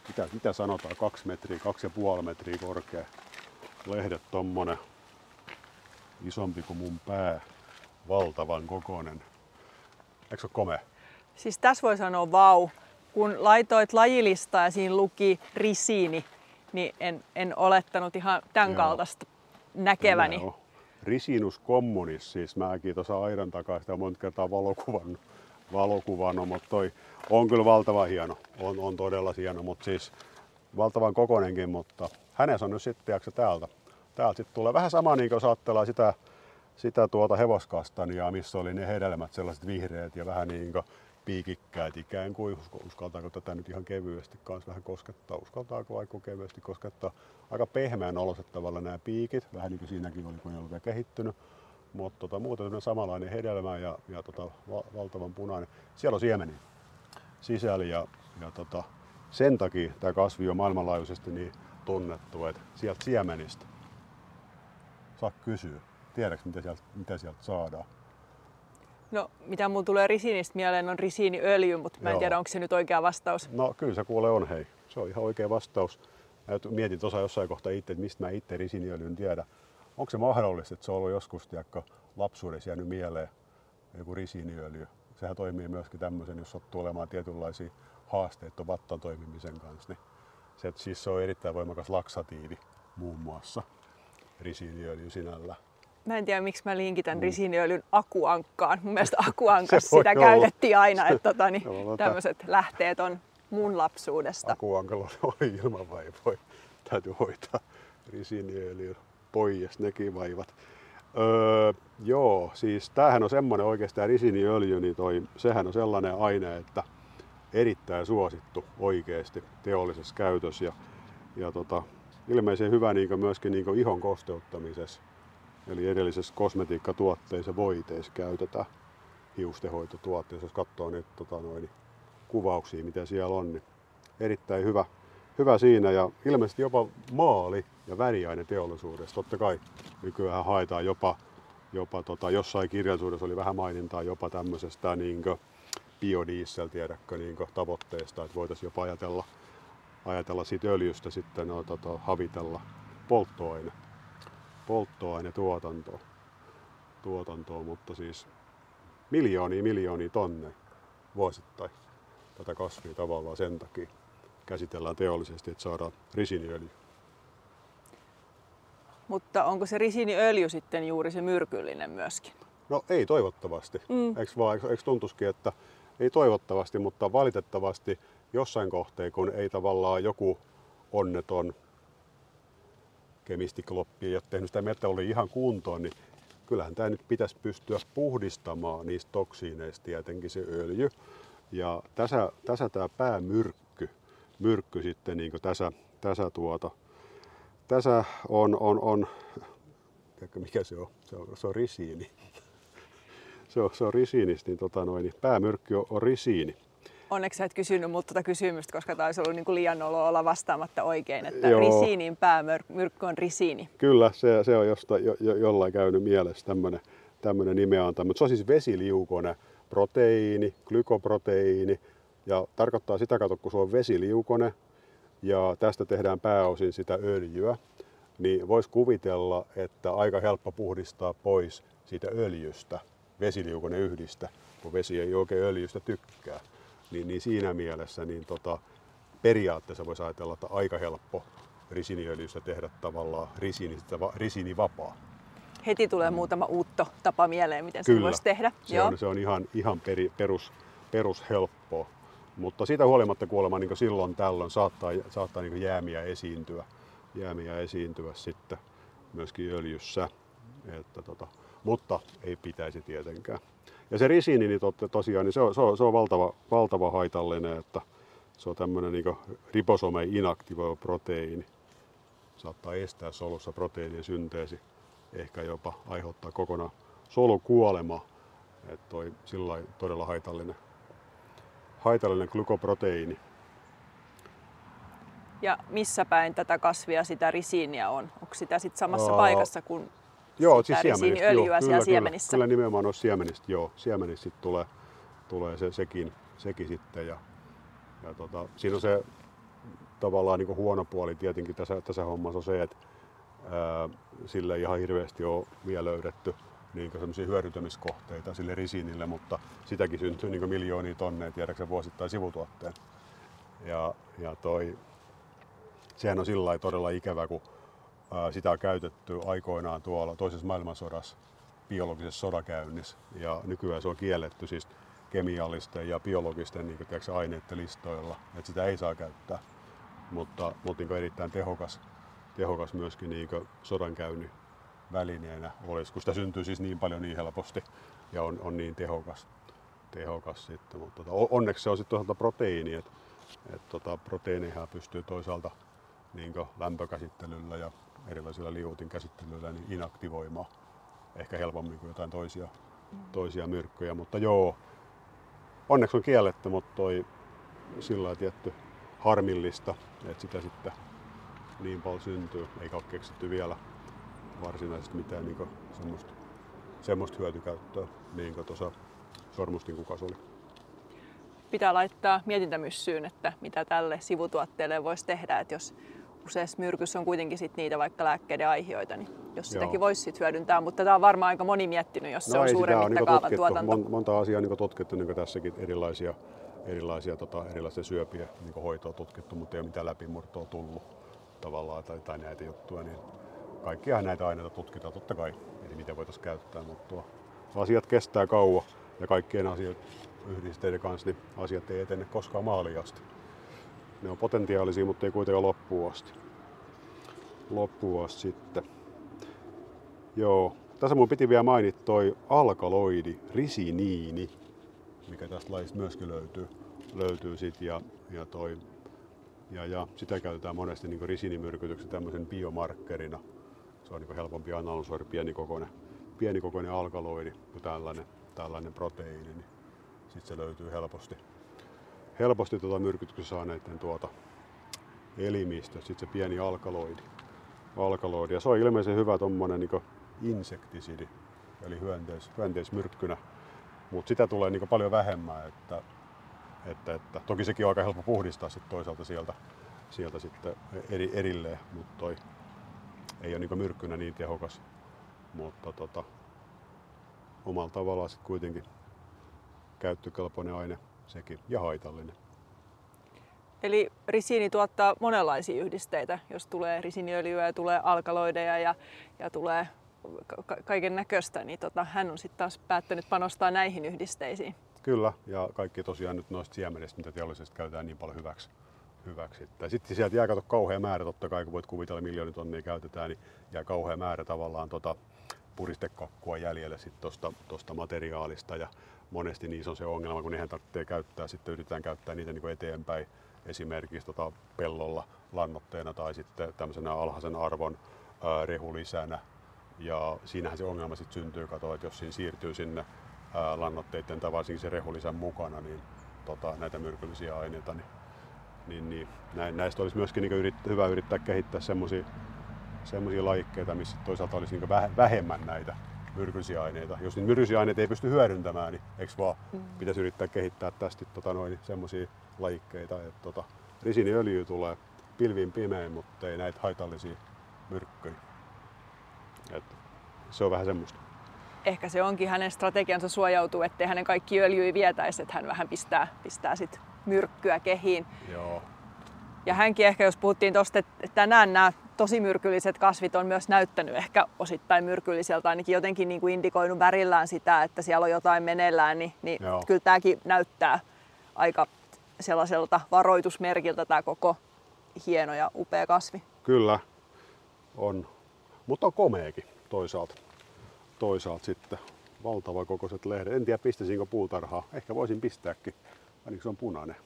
Mitä, mitä sanotaan? Kaksi metriä, kaksi ja puoli metriä korkea. Lehdet tommonen isompi kuin mun pää. Valtavan kokoinen. Eikö se ole komea? Siis tässä voi sanoa vau. kun laitoit lajilistaa ja siinä luki risiini, niin en, en olettanut ihan tämän Joo. kaltaista näkeväni. Joo. Risinus communis, siis mäkin tuossa aidan takaa sitä monta kertaa valokuvannut, valokuvannut mutta toi on kyllä valtava hieno, on, on todella hieno, mutta siis valtavan kokonenkin, mutta hänessä on nyt sitten, tiedätkö, täältä, täältä sitten tulee vähän sama niin kuin jos ajattelee sitä, sitä tuota hevoskastania, missä oli ne hedelmät sellaiset vihreät ja vähän niin kuin piikikkäät ikään kuin. Uskaltaako tätä nyt ihan kevyesti kans vähän koskettaa? Uskaltaako aika kevyesti koskettaa? Aika pehmeän oloset tavalla nämä piikit, vähän niin kuin siinäkin oli, kun ei ollut vielä kehittynyt. Mutta tota, muuten samanlainen hedelmä ja, ja tota, va- valtavan punainen. Siellä on siemeni sisällä ja, ja tota, sen takia tämä kasvi on maailmanlaajuisesti niin tunnettu, että sieltä siemenistä saa kysyä. Tiedätkö, mitä sieltä, mitä sieltä saadaan? No, mitä mulla tulee risiinistä mieleen on risiiniöljy, mutta mä en Joo. tiedä, onko se nyt oikea vastaus. No kyllä se kuule on hei. Se on ihan oikea vastaus. Mä mietin tuossa jossain kohtaa itse, että mistä mä itse risiniöljyn tiedän. Onko se mahdollista, että se on ollut joskus tiedätkö, lapsuudessa jäänyt mieleen joku risiniöljy? Sehän toimii myöskin tämmöisen, jos sattuu olemaan tietynlaisia haasteita vattan toimimisen kanssa. Niin se, että siis se on erittäin voimakas laksatiivi muun muassa risiniöljy sinällä. Mä en tiedä, miksi mä linkitän risiiniöljyn akuankkaan. Mun mielestä akuankas sitä olla. käytettiin aina, että tota, niin, tota- tämmöiset lähteet on mun lapsuudesta. Akuankalla oli ilmavaivoja. Täytyy hoitaa risiniöljy pois nekin vaivat. Öö, joo, siis tämähän on semmoinen oikeastaan risiniöljy, niin toi, sehän on sellainen aine, että erittäin suosittu oikeasti teollisessa käytössä ja, ja tota, ilmeisen hyvä niin myöskin niin ihon kosteuttamisessa. Eli edellisessä kosmetiikkatuotteissa voiteissa käytetään hiustenhoitotuotteissa, jos katsoo niitä tota, noin, kuvauksia, mitä siellä on, niin erittäin hyvä, hyvä siinä ja ilmeisesti jopa maali- ja väriaineteollisuudessa. Totta kai nykyään haetaan jopa, jopa tota, jossain kirjallisuudessa oli vähän mainintaa jopa tämmöisestä niin biodiesel, tiedätkö, niin tavoitteesta, että voitaisiin jopa ajatella, ajatella siitä öljystä sitten no, tota, havitella polttoaine, polttoainetuotantoa, tuotantoa, mutta siis miljoonia miljoonia tonneja vuosittain tätä kasvia tavallaan sen takia käsitellään teollisesti, että saadaan risiniöljy. Mutta onko se risiiniöljy sitten juuri se myrkyllinen myöskin? No ei toivottavasti. Mm. Eikö vaan, eikö, eikö tuntuisikin, että ei toivottavasti, mutta valitettavasti jossain kohteen, kun ei tavallaan joku onneton kemistikloppi ei ole tehnyt sitä metallia ihan kuntoon, niin kyllähän tämä nyt pitäisi pystyä puhdistamaan niistä toksiineista tietenkin se öljy. Ja tässä, tässä tämä päämyrkky, myrkky sitten niin tässä, tässä, tuota, tässä on, on, on tiedätkö mikä se on? Se on, se on risiini. Se on, se on risiinistä, niin, tota noin, niin päämyrkky on, on risiini. Onneksi sä et kysynyt multa tätä kysymystä, koska tämä olisi ollut niin kuin liian olo olla vastaamatta oikein, että Joo. risiinin päämyrkky on risiini. Kyllä, se, se on josta, jo, jo, jollain käynyt mielessä tämmöinen tämmöinen nimeanta, mutta se on siis vesiliukoinen proteiini, glykoproteiini ja tarkoittaa sitä kato, kun se on vesiliukoinen ja tästä tehdään pääosin sitä öljyä, niin voisi kuvitella, että aika helppo puhdistaa pois siitä öljystä, vesiliukoinen yhdistä, kun vesi ei oikein öljystä tykkää. Niin, niin siinä mielessä niin tota, periaatteessa voisi ajatella, että aika helppo risiniöljystä tehdä tavallaan risiinistä, va- risiinivapaa. Heti tulee muutama uutto tapa mieleen, miten se voisi tehdä. se on, se on ihan, ihan peri, perus, perushelppoa. Mutta siitä huolimatta kuolema niin silloin tällöin saattaa, saattaa niin jäämiä esiintyä, jäämiä esiintyä sitten myöskin öljyssä. Että tota, mutta ei pitäisi tietenkään. Ja se risiini niin totta, tosiaan, niin se on, se on, se on valtava, valtava haitallinen, että se on tämmöinen niin ribosome inaktivoiva proteiini. Saattaa estää solussa proteiinien synteesi, ehkä jopa aiheuttaa kokonaan solukuolema. Että toi sillä todella haitallinen, haitallinen glykoproteiini. Ja missä päin tätä kasvia sitä risiiniä on? Onko sitä sitten samassa Aa, paikassa kuin Joo, sitä siis risiiniöljyä joo, siellä kyllä, siemenissä? Kyllä, kyllä nimenomaan noissa siemenistä, joo. Siemenistä sit tulee, tulee se, sekin, sekin sitten. Ja, ja tota, siinä on se tavallaan niin huono puoli tietenkin tässä, tässä hommassa on se, että ää, sille ei ihan hirveästi ole vielä löydetty niin hyödyntämiskohteita sille risinille, mutta sitäkin syntyy niin miljoonia tonneja, tiedäksä vuosittain sivutuotteen. Ja, ja toi, sehän on sillä todella ikävä, kun ää, sitä on käytetty aikoinaan tuolla toisessa maailmansodassa biologisessa sodakäynnissä ja nykyään se on kielletty siis kemiallisten ja biologisten niin kuin, tiedätkö, aineiden listoilla, että sitä ei saa käyttää, mutta, mutta niin erittäin tehokas, tehokas myöskin niin sodankäynnin välineenä olisi, kun sitä syntyy siis niin paljon niin helposti ja on, on niin tehokas, tehokas sitten. Mutta tota, onneksi se on sitten toisaalta proteiini, että et, tota, proteiinihan pystyy toisaalta niin lämpökäsittelyllä ja erilaisilla liuutin käsittelyillä niin inaktivoimaan ehkä helpommin kuin jotain toisia, toisia myrkkyjä. Mutta joo, onneksi on kielletty, mutta toi sillä tietty harmillista, että sitä sitten niin paljon syntyy, eikä ole keksitty vielä varsinaisesti mitään niin semmoista, semmoista hyötykäyttöä, niin kuin tuossa sormustin kukas oli. Pitää laittaa mietintämyssyyn, että mitä tälle sivutuotteelle voisi tehdä, että jos useassa myrkyssä on kuitenkin sit niitä vaikka lääkkeiden aiheita, niin jos Joo. sitäkin voisi sit hyödyntää, mutta tämä on varmaan aika moni miettinyt, jos no se on suuren niinku mittakaavan niin tuotanto. Mon, monta asiaa niin tutkittu niin tässäkin erilaisia, erilaisia tota, erilaisia syöpiä niin hoitoa tutkittu, mutta ei ole mitään läpimurtoa tullut tavallaan tai, tai näitä juttuja, niin kaikkia näitä aineita tutkitaan totta kai, eli miten voitaisiin käyttää, mutta asiat kestää kauan ja kaikkien asioiden yhdisteiden kanssa niin asiat ei etene koskaan maaliin asti. Ne on potentiaalisia, mutta ei kuitenkaan loppuun asti. Loppuun asti sitten. Joo, tässä mun piti vielä mainita toi alkaloidi, risiniini, mikä tästä lajista myöskin löytyy, löytyy sit ja, ja, toi, ja, ja sitä käytetään monesti niin risinimyrkytyksen tämmöisen biomarkkerina. Se on niin helpompi analysoida pienikokoinen, pienikokoinen alkaloidi kuin tällainen, tällainen proteiini. Niin sitten se löytyy helposti, helposti tuota myrkytyksen saaneiden tuota elimistä. Sitten se pieni alkaloidi. alkaloidi. Ja se on ilmeisen hyvä tuommoinen niin insektisidi, eli hyönteis, hyönteismyrkkynä. Mutta sitä tulee niin paljon vähemmän. Että, että, että, toki sekin on aika helppo puhdistaa sit toisaalta sieltä, sieltä sitten eri, erilleen, mutta toi ei ole niin myrkkynä niin tehokas. Mutta tota, omalla tavallaan sitten kuitenkin käyttökelpoinen aine sekin ja haitallinen. Eli risiini tuottaa monenlaisia yhdisteitä, jos tulee risiniöljyä ja tulee alkaloideja ja, ja tulee ka- kaiken näköistä, niin tota, hän on sitten taas päättänyt panostaa näihin yhdisteisiin. Kyllä, ja kaikki tosiaan nyt noista siemenistä, mitä teollisesti käytetään niin paljon hyväksi. Hyväksi. Sitten sieltä jää kato kauhea määrä, totta kai kun voit kuvitella miljoonit tonnia käytetään, niin jää kauhea määrä tavallaan tota, puristekakkua jäljelle tuosta materiaalista. Ja monesti niissä on se ongelma, kun niihin tarvitsee käyttää, sitten yritetään käyttää niitä niin eteenpäin esimerkiksi tota pellolla lannoitteena tai sitten tämmöisenä alhaisen arvon ää, rehulisänä. Ja siinähän se ongelma sitten syntyy, kato, että jos siinä siirtyy sinne ää, lannoitteiden tai varsinkin se rehulisän mukana, niin tota, näitä myrkyllisiä aineita, niin, niin, niin näistä olisi myöskin niin yrit, hyvä yrittää kehittää semmoisia lajikkeita, missä toisaalta olisi niin vähemmän näitä myrkyllisiä aineita. Jos niitä myrkyllisiä aineita ei pysty hyödyntämään, niin eikö vaan mm. pitäisi yrittää kehittää tästä tota, noin semmoisia lajikkeita, että tota, risiniöljy tulee pilviin pimein, mutta ei näitä haitallisia myrkkyjä. Et se on vähän semmoista. Ehkä se onkin hänen strategiansa suojautuu, ettei hänen kaikki öljyä vietäisi, että hän vähän pistää, pistää sit myrkkyä kehiin. Joo. Ja hänkin ehkä, jos puhuttiin tuosta, että tänään nämä tosi myrkylliset kasvit on myös näyttänyt ehkä osittain myrkylliseltä, ainakin jotenkin niin kuin indikoinut värillään sitä, että siellä on jotain meneillään, niin, niin kyllä tämäkin näyttää aika sellaiselta varoitusmerkiltä tämä koko hieno ja upea kasvi. Kyllä, on. Mutta on komeekin toisaalta. Toisaalta sitten valtava kokoiset lehdet. En tiedä pistäisinkö puutarhaa. Ehkä voisin pistääkin, ainakin se on punainen.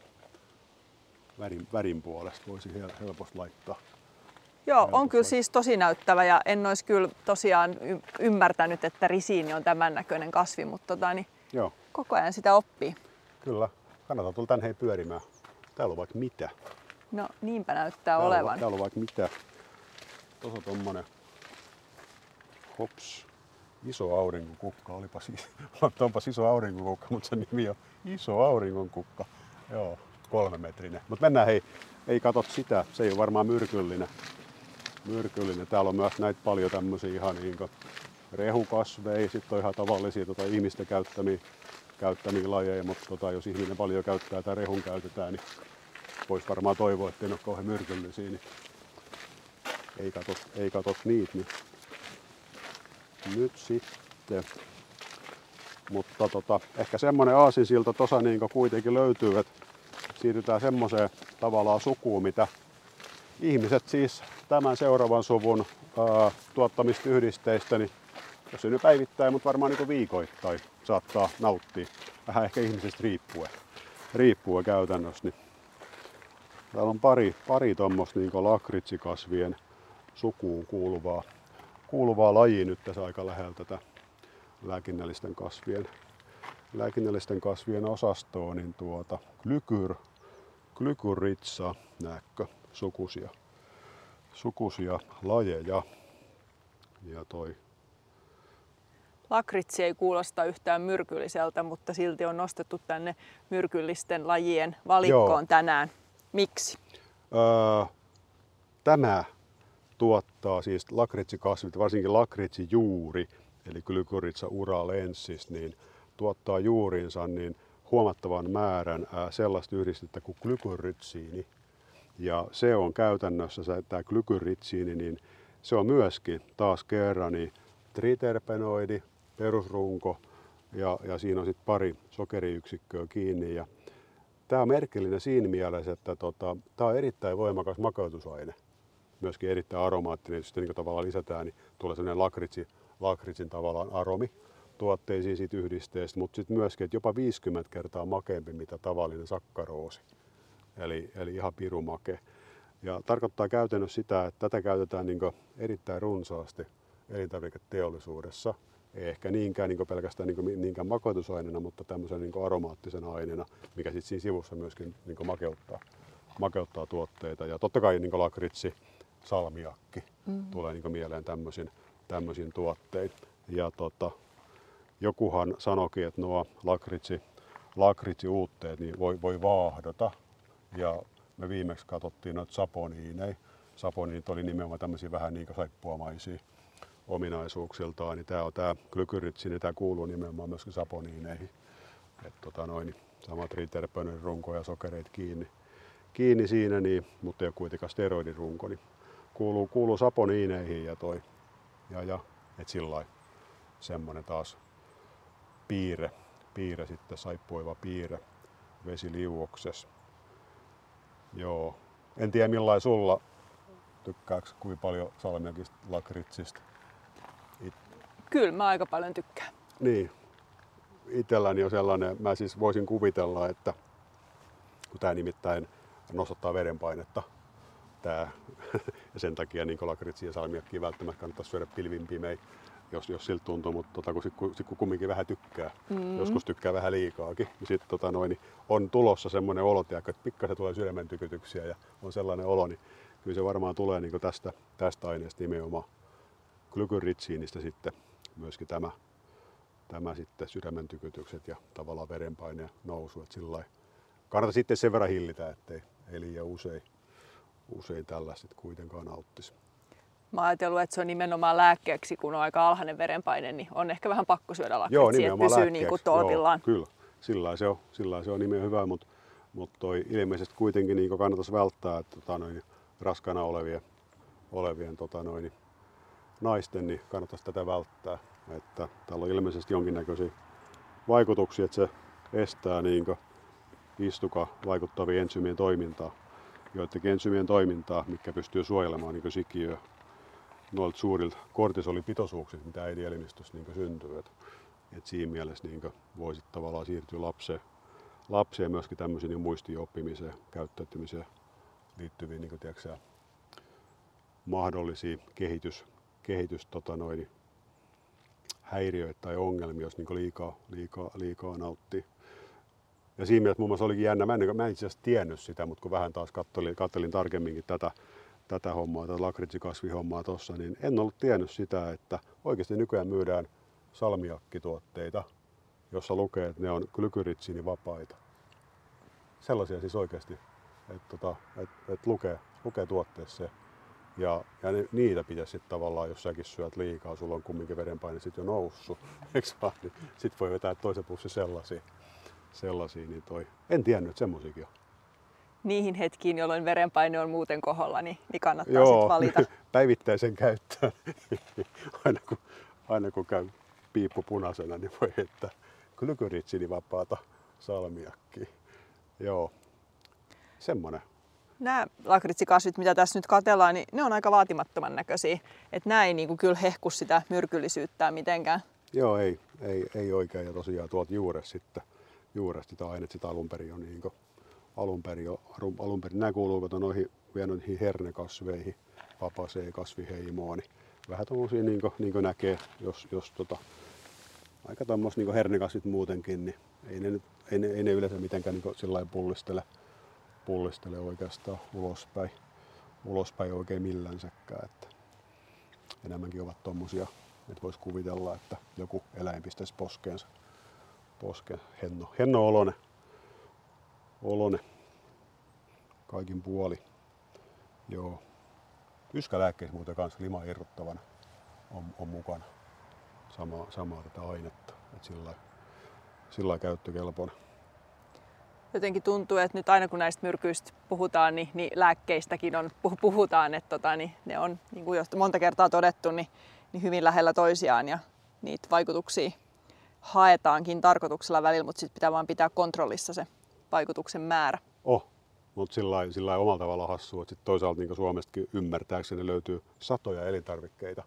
Värin, värin puolesta voisi helposti laittaa. Joo, on kyllä siis tosi näyttävä ja en olisi kyllä tosiaan ymmärtänyt, että risiini on tämän näköinen kasvi, mutta tota, niin Joo. koko ajan sitä oppii. Kyllä, kannattaa tulla tänne hei pyörimään. Täällä on vaikka mitä. No niinpä näyttää täällä olevan. On, täällä on vaikka mitä. Tuossa on tommonen, hops, iso aurinkokukka. Olipa siis, onpas iso aurinkokukka, mutta sen nimi on iso aurinkokukka. Joo, kolme metrinen. Mutta mennään hei, ei katot sitä, se ei ole varmaan myrkyllinen myrkyllinen. Täällä on myös näitä paljon tämmöisiä ihan niin rehukasveja, sitten on ihan tavallisia tota, ihmisten käyttämiä, käyttämiä lajeja, mutta tota, jos ihminen paljon käyttää tai rehun käytetään, niin voisi varmaan toivoa, että ne ole kauhean myrkyllisiä, niin ei katot, ei katot niitä. Niin. Nyt sitten, mutta tota, ehkä semmoinen aasinsilta tuossa niin kuitenkin löytyy, että siirrytään semmoiseen tavallaan sukuun, mitä ihmiset siis tämän seuraavan suvun ää, tuottamista yhdisteistä, niin jos nyt päivittäin, mutta varmaan niin viikoittain saattaa nauttia. Vähän ehkä ihmisestä riippuen, riippuen käytännössä. Niin täällä on pari, pari tuommoista niin lakritsikasvien sukuun kuuluvaa, kuuluvaa lajia nyt tässä aika lähellä tätä lääkinnällisten kasvien, lääkinnällisten kasvien osastoa, niin tuota, glykyr, glykyritsa, näkö, sukusia, sukusia lajeja. Ja toi lakritsi ei kuulosta yhtään myrkylliseltä, mutta silti on nostettu tänne myrkyllisten lajien valikkoon Joo. tänään. Miksi? Öö, tämä tuottaa siis lakritsikasvit, varsinkin lakritsijuuri, eli Glycoritsa uralensis, niin tuottaa juuriinsa niin huomattavan määrän sellaista yhdistettä kuin glykorytsiini. Ja se on käytännössä tämä glykorytsiini, niin se on myöskin taas kerran niin triterpenoidi, perusrunko ja, ja siinä on sitten pari sokeriyksikköä kiinni. Ja tämä on merkillinen siinä mielessä, että tota, tämä on erittäin voimakas makeutusaine. Myöskin erittäin aromaattinen, jos niin tavallaan lisätään, niin tulee sellainen lakritsi, lakritsin tavallaan aromi tuotteisiin siitä yhdisteestä, mutta sitten myöskin, että jopa 50 kertaa makeampi mitä tavallinen sakkaroosi. Eli, eli ihan pirumake. Ja tarkoittaa käytännössä sitä, että tätä käytetään niin erittäin runsaasti elintarviketeollisuudessa ei ehkä niinkään niin pelkästään niin niinkään makoitusaineena, mutta tämmöisen niin aromaattisena aineena, mikä sitten siinä sivussa myöskin niin makeuttaa, makeuttaa tuotteita. Ja totta kai niin lakritsi, salmiakki mm. tulee niin mieleen tämmöisin, tämmöisin tuottein. Ja tota, jokuhan sanoikin, että nuo lakritsi, lakritsi uutteet niin voi, voi vaahdota. Ja me viimeksi katsottiin noita saponiineja. Saponiinit oli nimenomaan tämmöisiä vähän niin kuin saippuamaisia ominaisuuksiltaan, niin tämä on tämä glykyritsi, niin tämä kuuluu nimenomaan myöskin saponiineihin. Et tota noin, samat riterpönen runko ja sokereet kiinni, kiinni siinä, niin, mutta ei ole kuitenkaan steroidirunko, niin kuuluu, kuuluu saponiineihin ja toi. Ja, ja et sillä semmonen taas piirre, piirre sitten, saippuiva piirre vesiliuoksessa. Joo. En tiedä millainen sulla tykkääks kuinka paljon salmiakista lakritsista? Kyllä mä aika paljon tykkään. Niin. Itselläni on sellainen, mä siis voisin kuvitella, että kun tämä nimittäin nostattaa verenpainetta, tää, ja sen takia niin lakritsia ja salmiakkia välttämättä kannattaa syödä pilvin pimei, jos, jos siltä tuntuu, mutta tota, kun, sit, kun, sit, kun kumminkin vähän tykkää, mm. joskus tykkää vähän liikaakin, niin sitten tota niin on tulossa semmoinen olo, että pikkasen tulee sydämen tykytyksiä ja on sellainen olo, niin kyllä se varmaan tulee niin tästä, tästä aineesta nimenomaan glykyritsiinistä sitten myöskin tämä, tämä sitten sydämen tykytykset ja tavallaan verenpaineen nousu. Että sillä kannattaa sitten sen verran hillitä, ettei ei liian usein, usein tällä sitten kuitenkaan auttisi. Mä oon ajatellut, että se on nimenomaan lääkkeeksi, kun on aika alhainen verenpaine, niin on ehkä vähän pakko syödä lakritsia, että pysyy niin kuin tolpillaan. Joo, kyllä, sillä se on, sillä se on nimen hyvä, mutta, mutta toi ilmeisesti kuitenkin niin kannattaisi välttää, että tota noin, raskana olevien, olevien tota noin, naisten, niin kannattaisi tätä välttää. Että täällä on ilmeisesti jonkinnäköisiä vaikutuksia, että se estää niin istuka vaikuttavien ensymien toimintaa, joidenkin ensymien toimintaa, mikä pystyy suojelemaan niin sikiöä noilta suurilta kortisolipitoisuuksilta, mitä äidinelimistössä niin syntyy. Et, et siinä mielessä niin voisi tavallaan siirtyä lapseen, lapseen myöskin tämmöisiin niin muistiin oppimiseen, käyttäytymiseen liittyviin niin tiedätkö, mahdollisiin kehitys, kehitys tota noin, häiriöitä tai ongelmia, jos niin liikaa, liikaa, liikaa nauttii. Ja siinä mielessä muun muassa olikin jännä, mä en, mä en itse asiassa tiennyt sitä, mutta kun vähän taas kattelin, kattelin tarkemminkin tätä, tätä hommaa, tätä lakritsikasvihommaa tuossa, niin en ollut tiennyt sitä, että oikeasti nykyään myydään salmiakkituotteita, jossa lukee, että ne on vapaita. Sellaisia siis oikeasti, että, tota, että, että lukee, lukee tuotteessa Ja, ja ne, niitä pitäisi sitten tavallaan, jos säkin syöt liikaa, sulla on kumminkin verenpaine sitten jo noussut, eikö vaan, niin sitten voi vetää toisen pussi sellaisia, sellaisia niin toi. En tiennyt, että semmoisiakin on. Niihin hetkiin, jolloin verenpaine on muuten koholla, niin, niin kannattaa sitten valita. päivittäisen käyttöön. aina, kun, aina kun käy piippu punaisena, niin voi heittää vapaata salmiakkiin. Joo, semmonen. Nämä lakritsikasvit, mitä tässä nyt katellaan, niin ne on aika vaatimattoman näköisiä. Että nämä ei niin kyllä hehku sitä myrkyllisyyttä mitenkään. Joo, ei, ei, ei oikein. Ja tosiaan tuolta juures sitten, juures sitä ainet sitä alun perin on niin kuin, alun perin, alun perin, nämä kuuluu noihin, vielä noihin hernekasveihin, vapaseen kasviheimoon, niin vähän tuommoisia niin kuin, niin kuin näkee, jos, jos tota, aika tuommoista niin hernekasvit muutenkin, niin ei ne, ei ne, ei ne yleensä mitenkään niin sillä pullistele, pullistele oikeastaan ulospäin, ulospäin oikein millänsäkään. Että enemmänkin ovat tuommoisia, että voisi kuvitella, että joku eläin pistäisi poskeensa. Poske, henno, henno olone, olone kaikin puoli. Joo. Yskälääkkeissä muuten kanssa lima irrottavana on, on mukana samaa, samaa tätä ainetta. Et sillä, sillä käyttökelpoinen. Jotenkin tuntuu, että nyt aina kun näistä myrkyistä puhutaan, niin, niin lääkkeistäkin on, puhutaan, että tota, niin ne on, niin kuin monta kertaa todettu, niin, niin hyvin lähellä toisiaan ja niitä vaikutuksia haetaankin tarkoituksella välillä, mutta sitten pitää vaan pitää kontrollissa se vaikutuksen määrä. Oh, mutta sillä lailla omalla tavalla hassua, että toisaalta niin Suomestakin ymmärtääkseni löytyy satoja elintarvikkeita,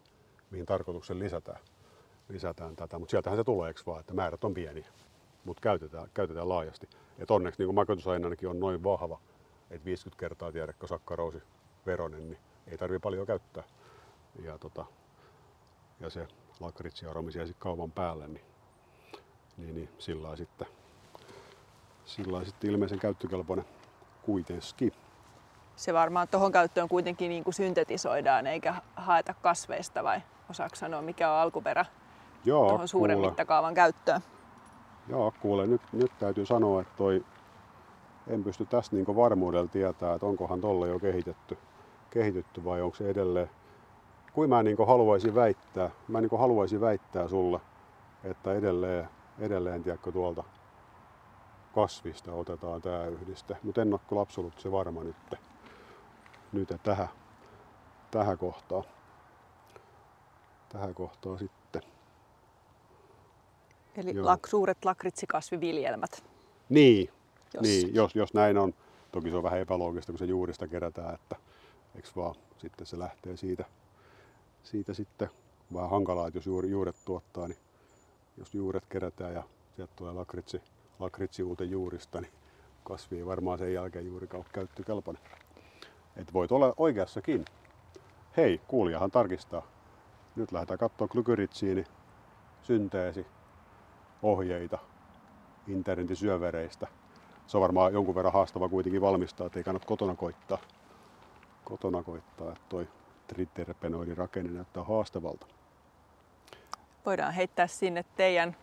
mihin tarkoituksen lisätään lisätään tätä, mutta sieltähän se tulee, eikö vaan, että määrät on pieniä, mutta käytetään, käytetään laajasti. Et onneksi niin makotusainenakin on noin vahva, että 50 kertaa tiedätkö sakkaroosi veronen, niin ei tarvi paljon käyttää. Ja, tota, ja se lakritsiaromi jäisi kaupan päälle, niin, niin, niin sillä sitten, sillä sitten ilmeisen käyttökelpoinen kuitenkin. Se varmaan tuohon käyttöön kuitenkin niin kuin syntetisoidaan eikä haeta kasveista vai osaako sanoa mikä on alkuperä? Joo, tuohon suuren kuule. mittakaavan käyttöön. Joo, kuule, nyt, nyt täytyy sanoa, että toi, en pysty tästä niin varmuudella tietää, että onkohan tolle jo kehitetty, kehitetty vai onko se edelleen. Kuin mä niin haluaisin väittää, mä niin haluaisin väittää sulle, että edelleen, edelleen tiedätkö, tuolta kasvista otetaan tämä yhdiste, mutta en ole kyllä absoluuttisen varma nyt, nyt tähän, tähän kohtaan. Tähän kohtaan sitten. Eli lak, suuret lakritsikasviviljelmät. Niin, jos. niin jos, jos näin on. Toki se on vähän epäloogista, kun se juurista kerätään, että eikö vaan sitten se lähtee siitä, siitä sitten vähän hankalaa, että jos juuri, juuret tuottaa, niin jos juuret kerätään ja sieltä tulee lakritsi, lakritsi uuten juurista, niin kasvi ei varmaan sen jälkeen juurikaan käyttökelpoinen. Et voit olla oikeassakin. Hei, kuulijahan tarkistaa. Nyt lähdetään katsoa glykeritsiini, synteesi, ohjeita internetin syövereistä. Se on varmaan jonkun verran haastava kuitenkin valmistaa, että ei kannata kotona koittaa. Kotona koittaa, että toi triterpenoidin rakenne näyttää haastavalta. Voidaan heittää sinne teidän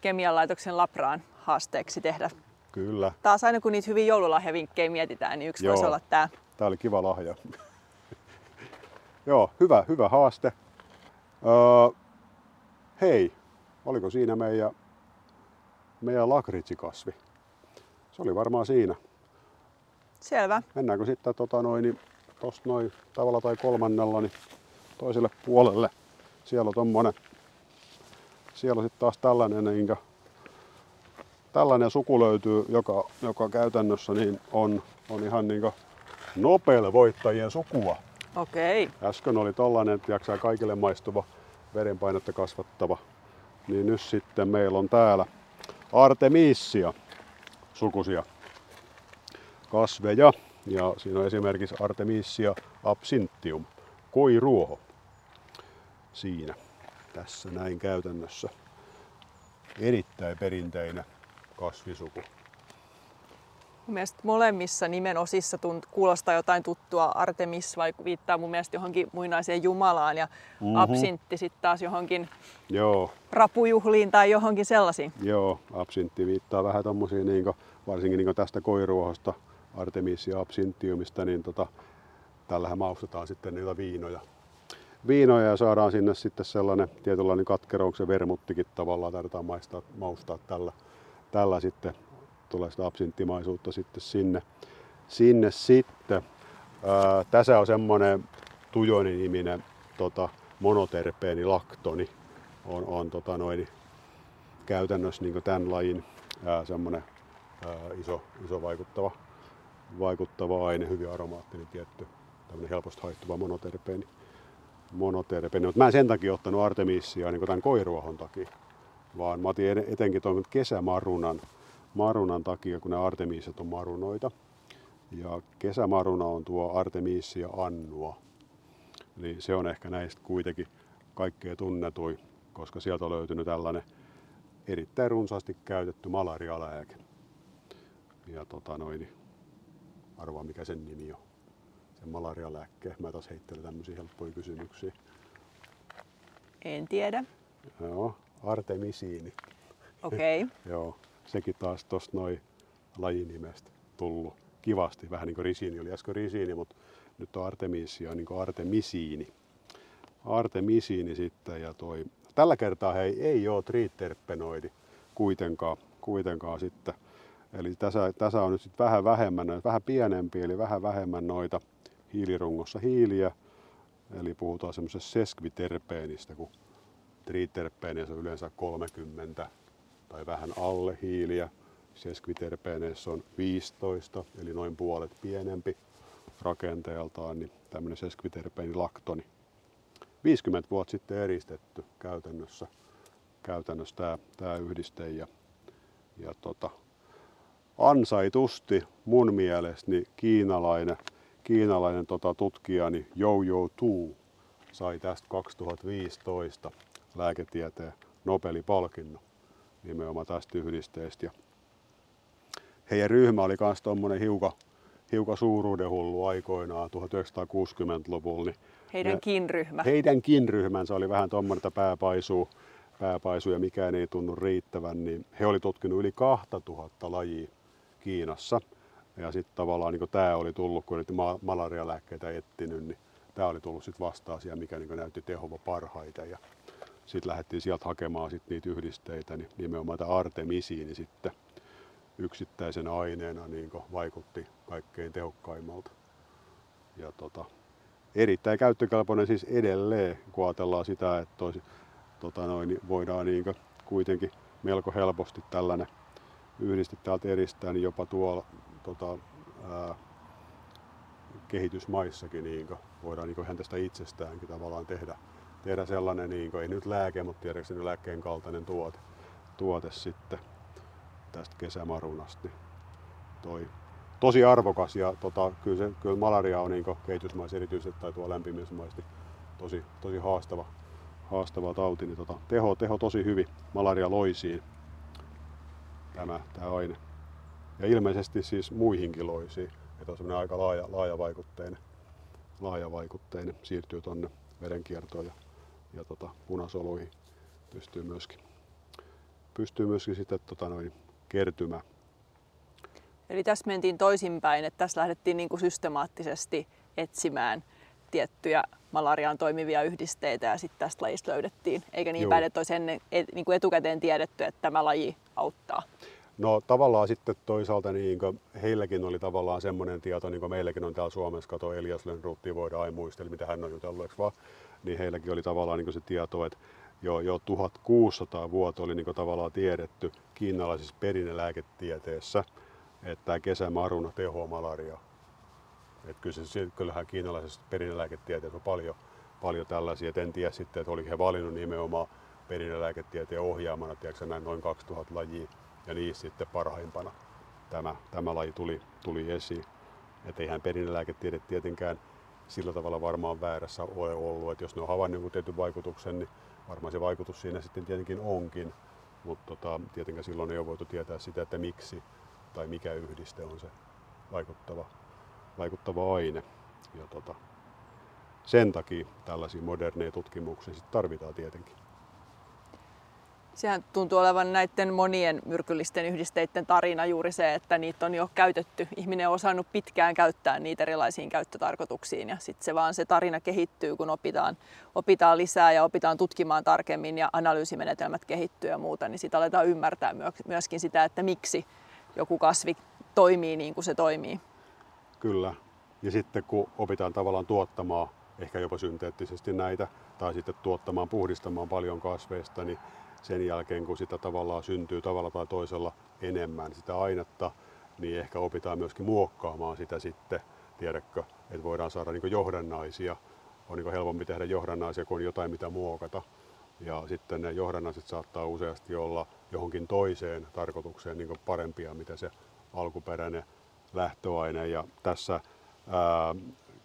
kemianlaitoksen labraan haasteeksi tehdä. Kyllä. Taas aina kun niitä hyvin joululahjavinkkejä mietitään, niin yksi Joo. voisi olla tämä. Tämä oli kiva lahja. Joo, hyvä, hyvä haaste. Öö, hei, oliko siinä meidän, meidän lakritsikasvi? Se oli varmaan siinä. Selvä. Mennäänkö sitten tota noin, niin tosta noin tavalla tai kolmannella niin toiselle puolelle. Siellä on tommonen, siellä on sitten taas tällainen, niin tällainen suku löytyy, joka, joka käytännössä niin on, on ihan niin Nobel-voittajien sukua. Okei. Äsken oli tollanen, että jaksaa kaikille maistuva verenpainetta kasvattava niin nyt sitten meillä on täällä Artemisia sukusia kasveja. Ja siinä on esimerkiksi Artemisia absinthium, koiruoho. Siinä, tässä näin käytännössä. Erittäin perinteinen kasvisuku. Mun mielestä molemmissa nimen osissa tunt, kuulostaa jotain tuttua. Artemis vai viittaa mun mielestä johonkin muinaiseen jumalaan ja mm-hmm. absintti sitten taas johonkin Joo. rapujuhliin tai johonkin sellaisiin. Joo, absintti viittaa vähän tommosiin, niin varsinkin niin tästä koiruohosta Artemisia absinttiumista, niin tota, tällähän maustetaan sitten niitä viinoja. Viinoja ja saadaan sinne sitten sellainen tietynlainen katkero, se vermuttikin tavallaan, tarvitaan maistaa, maustaa tällä, tällä sitten, tulee sitä absinttimaisuutta sitten sinne, sinne sitten. Ää, tässä on semmoinen Tujoni niminen tota, monoterpeeni laktoni on, on tota noin, käytännössä niin tämän lajin ää, semmoinen ää, iso, iso vaikuttava, vaikuttava aine, hyvin aromaattinen tietty, tämmöinen helposti haittuva monoterpeeni. Monoterpeeni. Mutta mä en sen takia ottanut Artemisia niin tämän koiruohon takia, vaan mä otin etenkin tuon kesämarunan marunan takia, kun ne Artemiset on marunoita. Ja kesämaruna on tuo Artemisia annua. Eli se on ehkä näistä kuitenkin kaikkein tunnetui, koska sieltä on löytynyt tällainen erittäin runsaasti käytetty malarialääke. Ja tota noin, arvaa mikä sen nimi on. Sen malarialääkkeen. Mä taas heittelen tämmöisiä helppoja kysymyksiä. En tiedä. Joo, artemisiini. Okei. Okay. Joo, sekin taas tuosta noin lajinimestä tullut kivasti. Vähän niin kuin risiini oli äsken risiini, mutta nyt on artemisia niin kuin artemisiini. Artemisiini sitten ja toi. Tällä kertaa hei, ei ole triterpenoidi kuitenkaan, kuitenkaan sitten. Eli tässä, tässä on nyt sitten vähän vähemmän, vähän pienempi, eli vähän vähemmän noita hiilirungossa hiiliä. Eli puhutaan semmoisesta seskviterpeenistä, kun triterpeeneissä on yleensä 30 tai vähän alle hiiliä. Seskviterpeeneissä on 15, eli noin puolet pienempi rakenteeltaan, niin tämmöinen seskviterpeenilaktoni. 50 vuotta sitten eristetty käytännössä, käytännössä tämä, tämä yhdiste. Ja, ja tota, ansaitusti mun mielestä niin kiinalainen, kiinalainen tota, tutkijani Jojo Tu sai tästä 2015 lääketieteen Nobelin-palkinnon nimenomaan tästä yhdisteestä. Ja heidän ryhmä oli myös tuommoinen hiukan hiukan suuruudenhullu aikoinaan 1960-luvulla. Niin Heidänkin ryhmä. Heidänkin ryhmänsä oli vähän tuommoinen pääpaisu, pääpaisu ja mikään ei tunnu riittävän, niin he oli tutkinut yli 2000 lajia Kiinassa. Ja sitten tavallaan niin tämä oli tullut, kun nyt malarialääkkeitä etsinyt, niin tämä oli tullut sitten vastaan siellä, mikä niin näytti tehova parhaiten. Ja sitten lähdettiin sieltä hakemaan sit niitä yhdisteitä, niin nimenomaan tämä artemisiini sitten yksittäisenä aineena niin vaikutti kaikkein tehokkaimmalta. Ja tota, erittäin käyttökelpoinen siis edelleen, kun ajatellaan sitä, että toisi, tota noin, niin voidaan niin kuitenkin melko helposti tällainen yhdiste täältä eristää, niin jopa tuolla tota, ää, kehitysmaissakin niin voidaan niin ihan tästä itsestäänkin tavallaan tehdä, tehdä sellainen, niin kuin, ei nyt lääke, mutta tiedätkö lääkkeen kaltainen tuote, tuote sitten tästä kesämarunasta. Niin toi, tosi arvokas ja tota, kyllä, se, kyllä malaria on niin kehitysmaissa erityisesti tai tuo lämpimissä niin tosi, tosi haastava, haastava tauti. Niin tota, teho, teho tosi hyvin malaria loisiin tämä, tämä aine. Ja ilmeisesti siis muihinkin loisiin. Että on semmoinen aika laaja, laajavaikutteinen, laajavaikutteinen, siirtyy tuonne verenkiertoon ja, ja tota, punasoluihin pystyy myöskin, pystyy myöskin sitten tota noin, kertymä. Eli tässä mentiin toisinpäin, että tässä lähdettiin niin kuin systemaattisesti etsimään tiettyjä malariaan toimivia yhdisteitä ja sitten tästä lajista löydettiin, eikä niin Joo. päin, että olisi ennen, et, niin kuin etukäteen tiedetty, että tämä laji auttaa. No tavallaan sitten toisaalta niin heilläkin oli tavallaan semmoinen tieto, niin kuin meilläkin on täällä Suomessa, kato Elias Lönnruutti, voidaan aina muistella, mitä hän on jutellut, vaan? Niin heilläkin oli tavallaan niin se tieto, että jo, jo 1600 vuotta oli niin tavallaan tiedetty kiinalaisessa perinnelääketieteessä, että tämä kesämaruna tehoaa malariaa. Että kyllä kyllähän kiinalaisessa perinnelääketieteessä on paljon, paljon tällaisia. Et en tiedä sitten, että oliko he valinnut nimenomaan perinnelääketieteen ohjaamana, tiedätkö, näin noin 2000 lajia, ja niissä sitten parhaimpana tämä, tämä laji tuli, tuli esiin. Että eihän perinnelääketiede tietenkään sillä tavalla varmaan väärässä ole ollut, että jos ne on havainnut jonkun tietyn vaikutuksen, niin varmaan se vaikutus siinä sitten tietenkin onkin, mutta tota, tietenkään silloin ei ole voitu tietää sitä, että miksi tai mikä yhdiste on se vaikuttava, vaikuttava aine. Ja tota, sen takia tällaisia moderneja tutkimuksia sit tarvitaan tietenkin. Sehän tuntuu olevan näiden monien myrkyllisten yhdisteiden tarina juuri se, että niitä on jo käytetty. Ihminen on osannut pitkään käyttää niitä erilaisiin käyttötarkoituksiin ja sitten se vaan se tarina kehittyy, kun opitaan, opitaan lisää ja opitaan tutkimaan tarkemmin ja analyysimenetelmät kehittyy ja muuta, niin sitten aletaan ymmärtää myöskin sitä, että miksi joku kasvi toimii niin kuin se toimii. Kyllä. Ja sitten kun opitaan tavallaan tuottamaan ehkä jopa synteettisesti näitä tai sitten tuottamaan, puhdistamaan paljon kasveista, niin sen jälkeen kun sitä tavallaan syntyy tavalla tai toisella enemmän sitä ainetta, niin ehkä opitaan myöskin muokkaamaan sitä sitten, tiedätkö, että voidaan saada niin johdannaisia. On niin helpompi tehdä johdannaisia kuin jotain mitä muokata. Ja sitten ne johdannaiset saattaa useasti olla johonkin toiseen tarkoitukseen niin parempia, mitä se alkuperäinen lähtöaine. Ja tässä ää,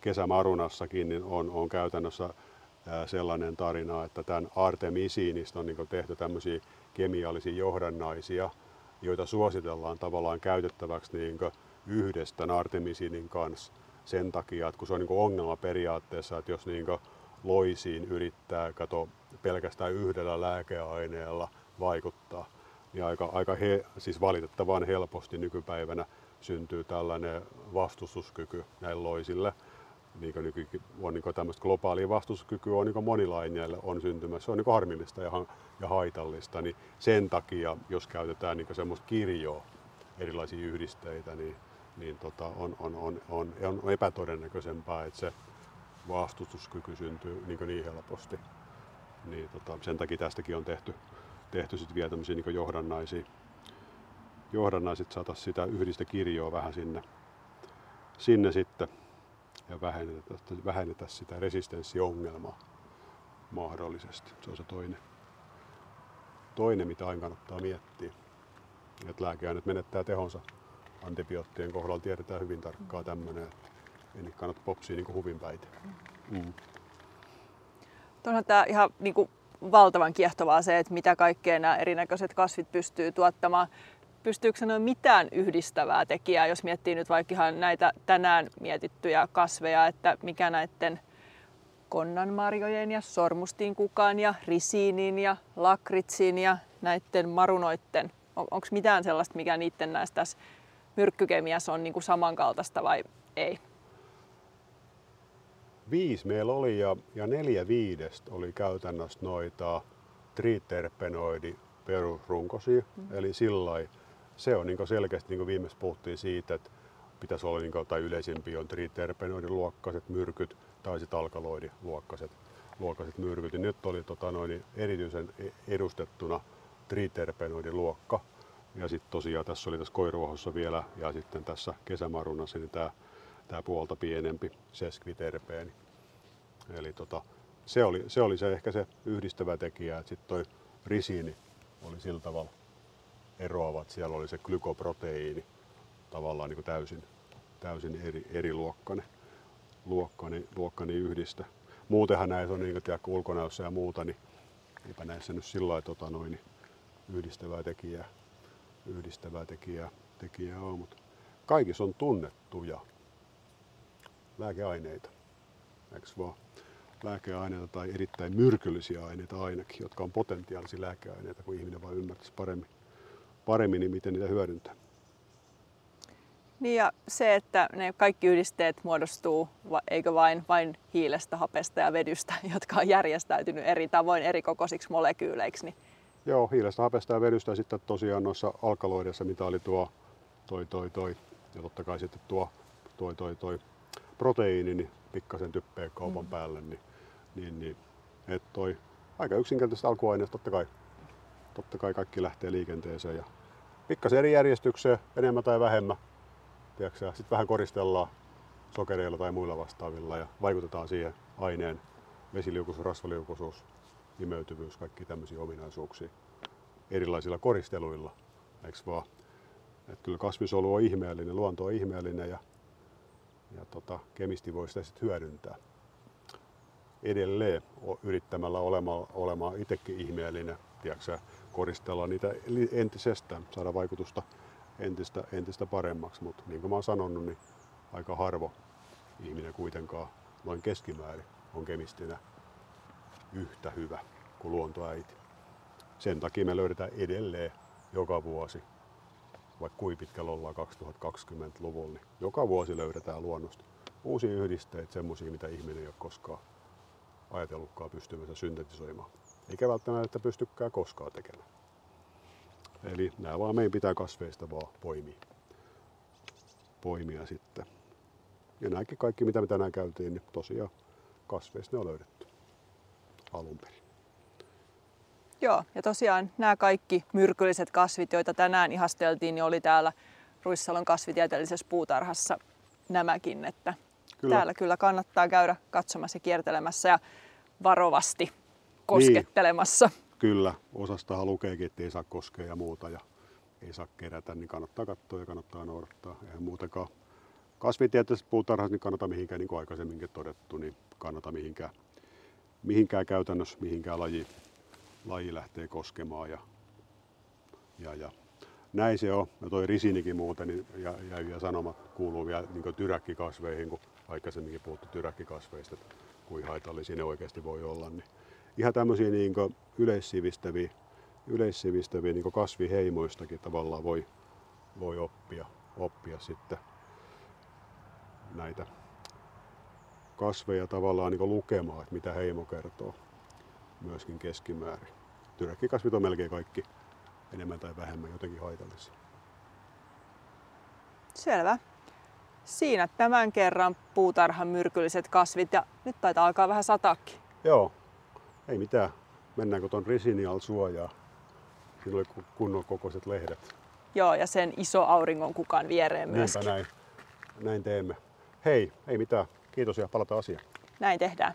kesämarunassakin niin on, on käytännössä sellainen tarina, että tämän artemisiinista on niin tehty tämmöisiä kemiallisia johdannaisia, joita suositellaan tavallaan käytettäväksi niin yhdessä artemisiinin kanssa sen takia, että kun se on niin ongelma periaatteessa, että jos niin loisiin yrittää kato pelkästään yhdellä lääkeaineella vaikuttaa, niin aika, aika he, siis valitettavan helposti nykypäivänä syntyy tällainen vastustuskyky näille loisille niin nyky, on niin tämmöistä globaalia vastustuskykyä on niin monilla aineilla on syntymässä. Se on niin harmillista ja, ja haitallista. Niin sen takia, jos käytetään niin semmoista kirjoa, erilaisia yhdisteitä, niin, niin tota, on, on, on, on, on epätodennäköisempää, että se vastustuskyky syntyy niin, niin helposti. Niin, tota, sen takia tästäkin on tehty, tehty sit vielä tämmöisiä niin johdannaisia. Johdannaiset saataisiin sitä yhdistä kirjoa vähän sinne, sinne sitten ja vähennetä, vähennetä sitä resistenssiongelmaa mahdollisesti. Se on se toinen, toinen mitä aina kannattaa miettiä. Että lääkeaineet menettää tehonsa antibioottien kohdalla tiedetään hyvin tarkkaan tämmöinen, että ei niitä kannata popsia niin huvin päitä. Mm. Onhan tämä ihan niin kuin valtavan kiehtovaa se, että mitä kaikkea nämä erinäköiset kasvit pystyy tuottamaan pystyykö sanoa mitään yhdistävää tekijää, jos miettii nyt vaikka ihan näitä tänään mietittyjä kasveja, että mikä näiden konnanmarjojen ja sormustinkukan ja risiinin ja lakritsin ja näiden marunoitten, on, onko mitään sellaista, mikä niiden näistä tässä myrkkykemiassa on niin kuin samankaltaista vai ei? Viisi meillä oli ja, ja neljä viidestä oli käytännössä noita triterpenoidi perusrunkosia, mm. eli sillä se on niin selkeästi, niin kuin viimeksi puhuttiin siitä, että pitäisi olla, niin kuin, tai yleisimpiä on triterpenoidin luokkaiset myrkyt tai sitten alkaloidin luokkaiset, luokkaiset myrkyt. Ja nyt oli tota, noin, erityisen e-, edustettuna triterpenoidin luokka. Ja sitten tosiaan tässä oli tässä koiruohossa vielä ja sitten tässä kesämarunassa niin tämä tää puolta pienempi seskviterpeeni. Eli tota, se, oli, se oli se ehkä se yhdistävä tekijä, että sitten toi risiini oli sillä tavalla eroavat. Siellä oli se glykoproteiini tavallaan niin kuin täysin, täysin eri, eri luokkane, luokkani, luokkani yhdistä. Muutenhan näissä on niin kuin, ulkonäössä ja muuta, niin eipä näissä nyt sillä lailla tota noin, yhdistävää tekijää, yhdistävää tekijää, tekijää on, mutta kaikissa on tunnettuja lääkeaineita, eikö vaan? lääkeaineita tai erittäin myrkyllisiä aineita ainakin, jotka on potentiaalisia lääkeaineita, kun ihminen vain ymmärtäisi paremmin paremmin, niin miten niitä hyödyntää. Niin ja se, että ne kaikki yhdisteet muodostuu, eikö vain, vain hiilestä, hapesta ja vedystä, jotka on järjestäytynyt eri tavoin eri kokoisiksi molekyyleiksi. Niin... Joo, hiilestä, hapesta ja vedystä ja sitten tosiaan noissa alkaloidessa, mitä oli tuo toi, toi, toi, ja totta kai sitten tuo toi, toi, toi proteiini, niin pikkasen typpeä kaupan mm. päälle, niin, niin, niin et toi aika yksinkertaisesti alkuaineesta totta kai totta kai kaikki lähtee liikenteeseen ja pikkasen eri järjestykseen, enemmän tai vähemmän. Sitten vähän koristellaan sokereilla tai muilla vastaavilla ja vaikutetaan siihen aineen vesiliukuisuus, rasvaliukuisuus, imeytyvyys, kaikki tämmöisiä ominaisuuksia erilaisilla koristeluilla, eikö vaan? Et kyllä kasvisolu on ihmeellinen, luonto on ihmeellinen ja, ja tota, kemisti voi sitä sitten hyödyntää edelleen yrittämällä olemaan, olemaan itsekin ihmeellinen, tiedätkö, koristella niitä entisestään, saada vaikutusta entistä, entistä paremmaksi. Mutta niin kuin mä oon sanonut, niin aika harvo ihminen kuitenkaan noin keskimäärin on kemistinä yhtä hyvä kuin luontoäiti. sen takia me löydetään edelleen joka vuosi, vaikka kuinka pitkällä ollaan 2020-luvulla, niin joka vuosi löydetään luonnosta uusia yhdisteitä, semmoisia, mitä ihminen ei ole koskaan ajatellutkaan pystymänsä syntetisoimaan. Eikä välttämättä pystykään koskaan tekemään. Eli nämä vaan meidän pitää kasveista vaan poimia. poimia sitten. Ja nämäkin kaikki, mitä me tänään käytiin, niin tosiaan kasveista ne on löydetty alun perin. Joo, ja tosiaan nämä kaikki myrkylliset kasvit, joita tänään ihasteltiin, niin oli täällä Ruissalon kasvitieteellisessä puutarhassa nämäkin, että kyllä. täällä kyllä kannattaa käydä katsomassa ja kiertelemässä ja varovasti koskettelemassa. Niin, kyllä, osastahan lukeekin, että ei saa koskea ja muuta ja ei saa kerätä, niin kannattaa katsoa ja kannattaa noudattaa. Eihän muutenkaan kasvitieteellisessä puutarhassa niin kannata mihinkään, niin kuin aikaisemminkin todettu, niin kannata mihinkään, mihinkään käytännössä, mihinkään laji, laji lähtee koskemaan. Ja, ja, ja näin se on. Ja toi risinikin muuten niin, ja, ja sanomat kuuluu vielä niin tyräkkikasveihin, kun aikaisemminkin puhuttu tyräkkikasveista, että kuin haitallisia ne oikeasti voi olla. Niin ihan tämmöisiä niin yleissivistäviä, yleissivistäviä niin kasviheimoistakin tavallaan voi, voi oppia, oppia sitten näitä kasveja tavallaan niin lukemaan, että mitä heimo kertoo myöskin keskimäärin. Tyräkkikasvit on melkein kaikki enemmän tai vähemmän jotenkin haitallisia. Selvä. Siinä tämän kerran puutarhan myrkylliset kasvit ja nyt taitaa alkaa vähän sataakin. Joo, ei mitään. Mennäänkö tuon risinial suojaa? Siinä oli kunnon kokoiset lehdet. Joo, ja sen iso auringon kukaan viereen myös. näin. näin teemme. Hei, ei mitään. Kiitos ja palataan asiaan. Näin tehdään.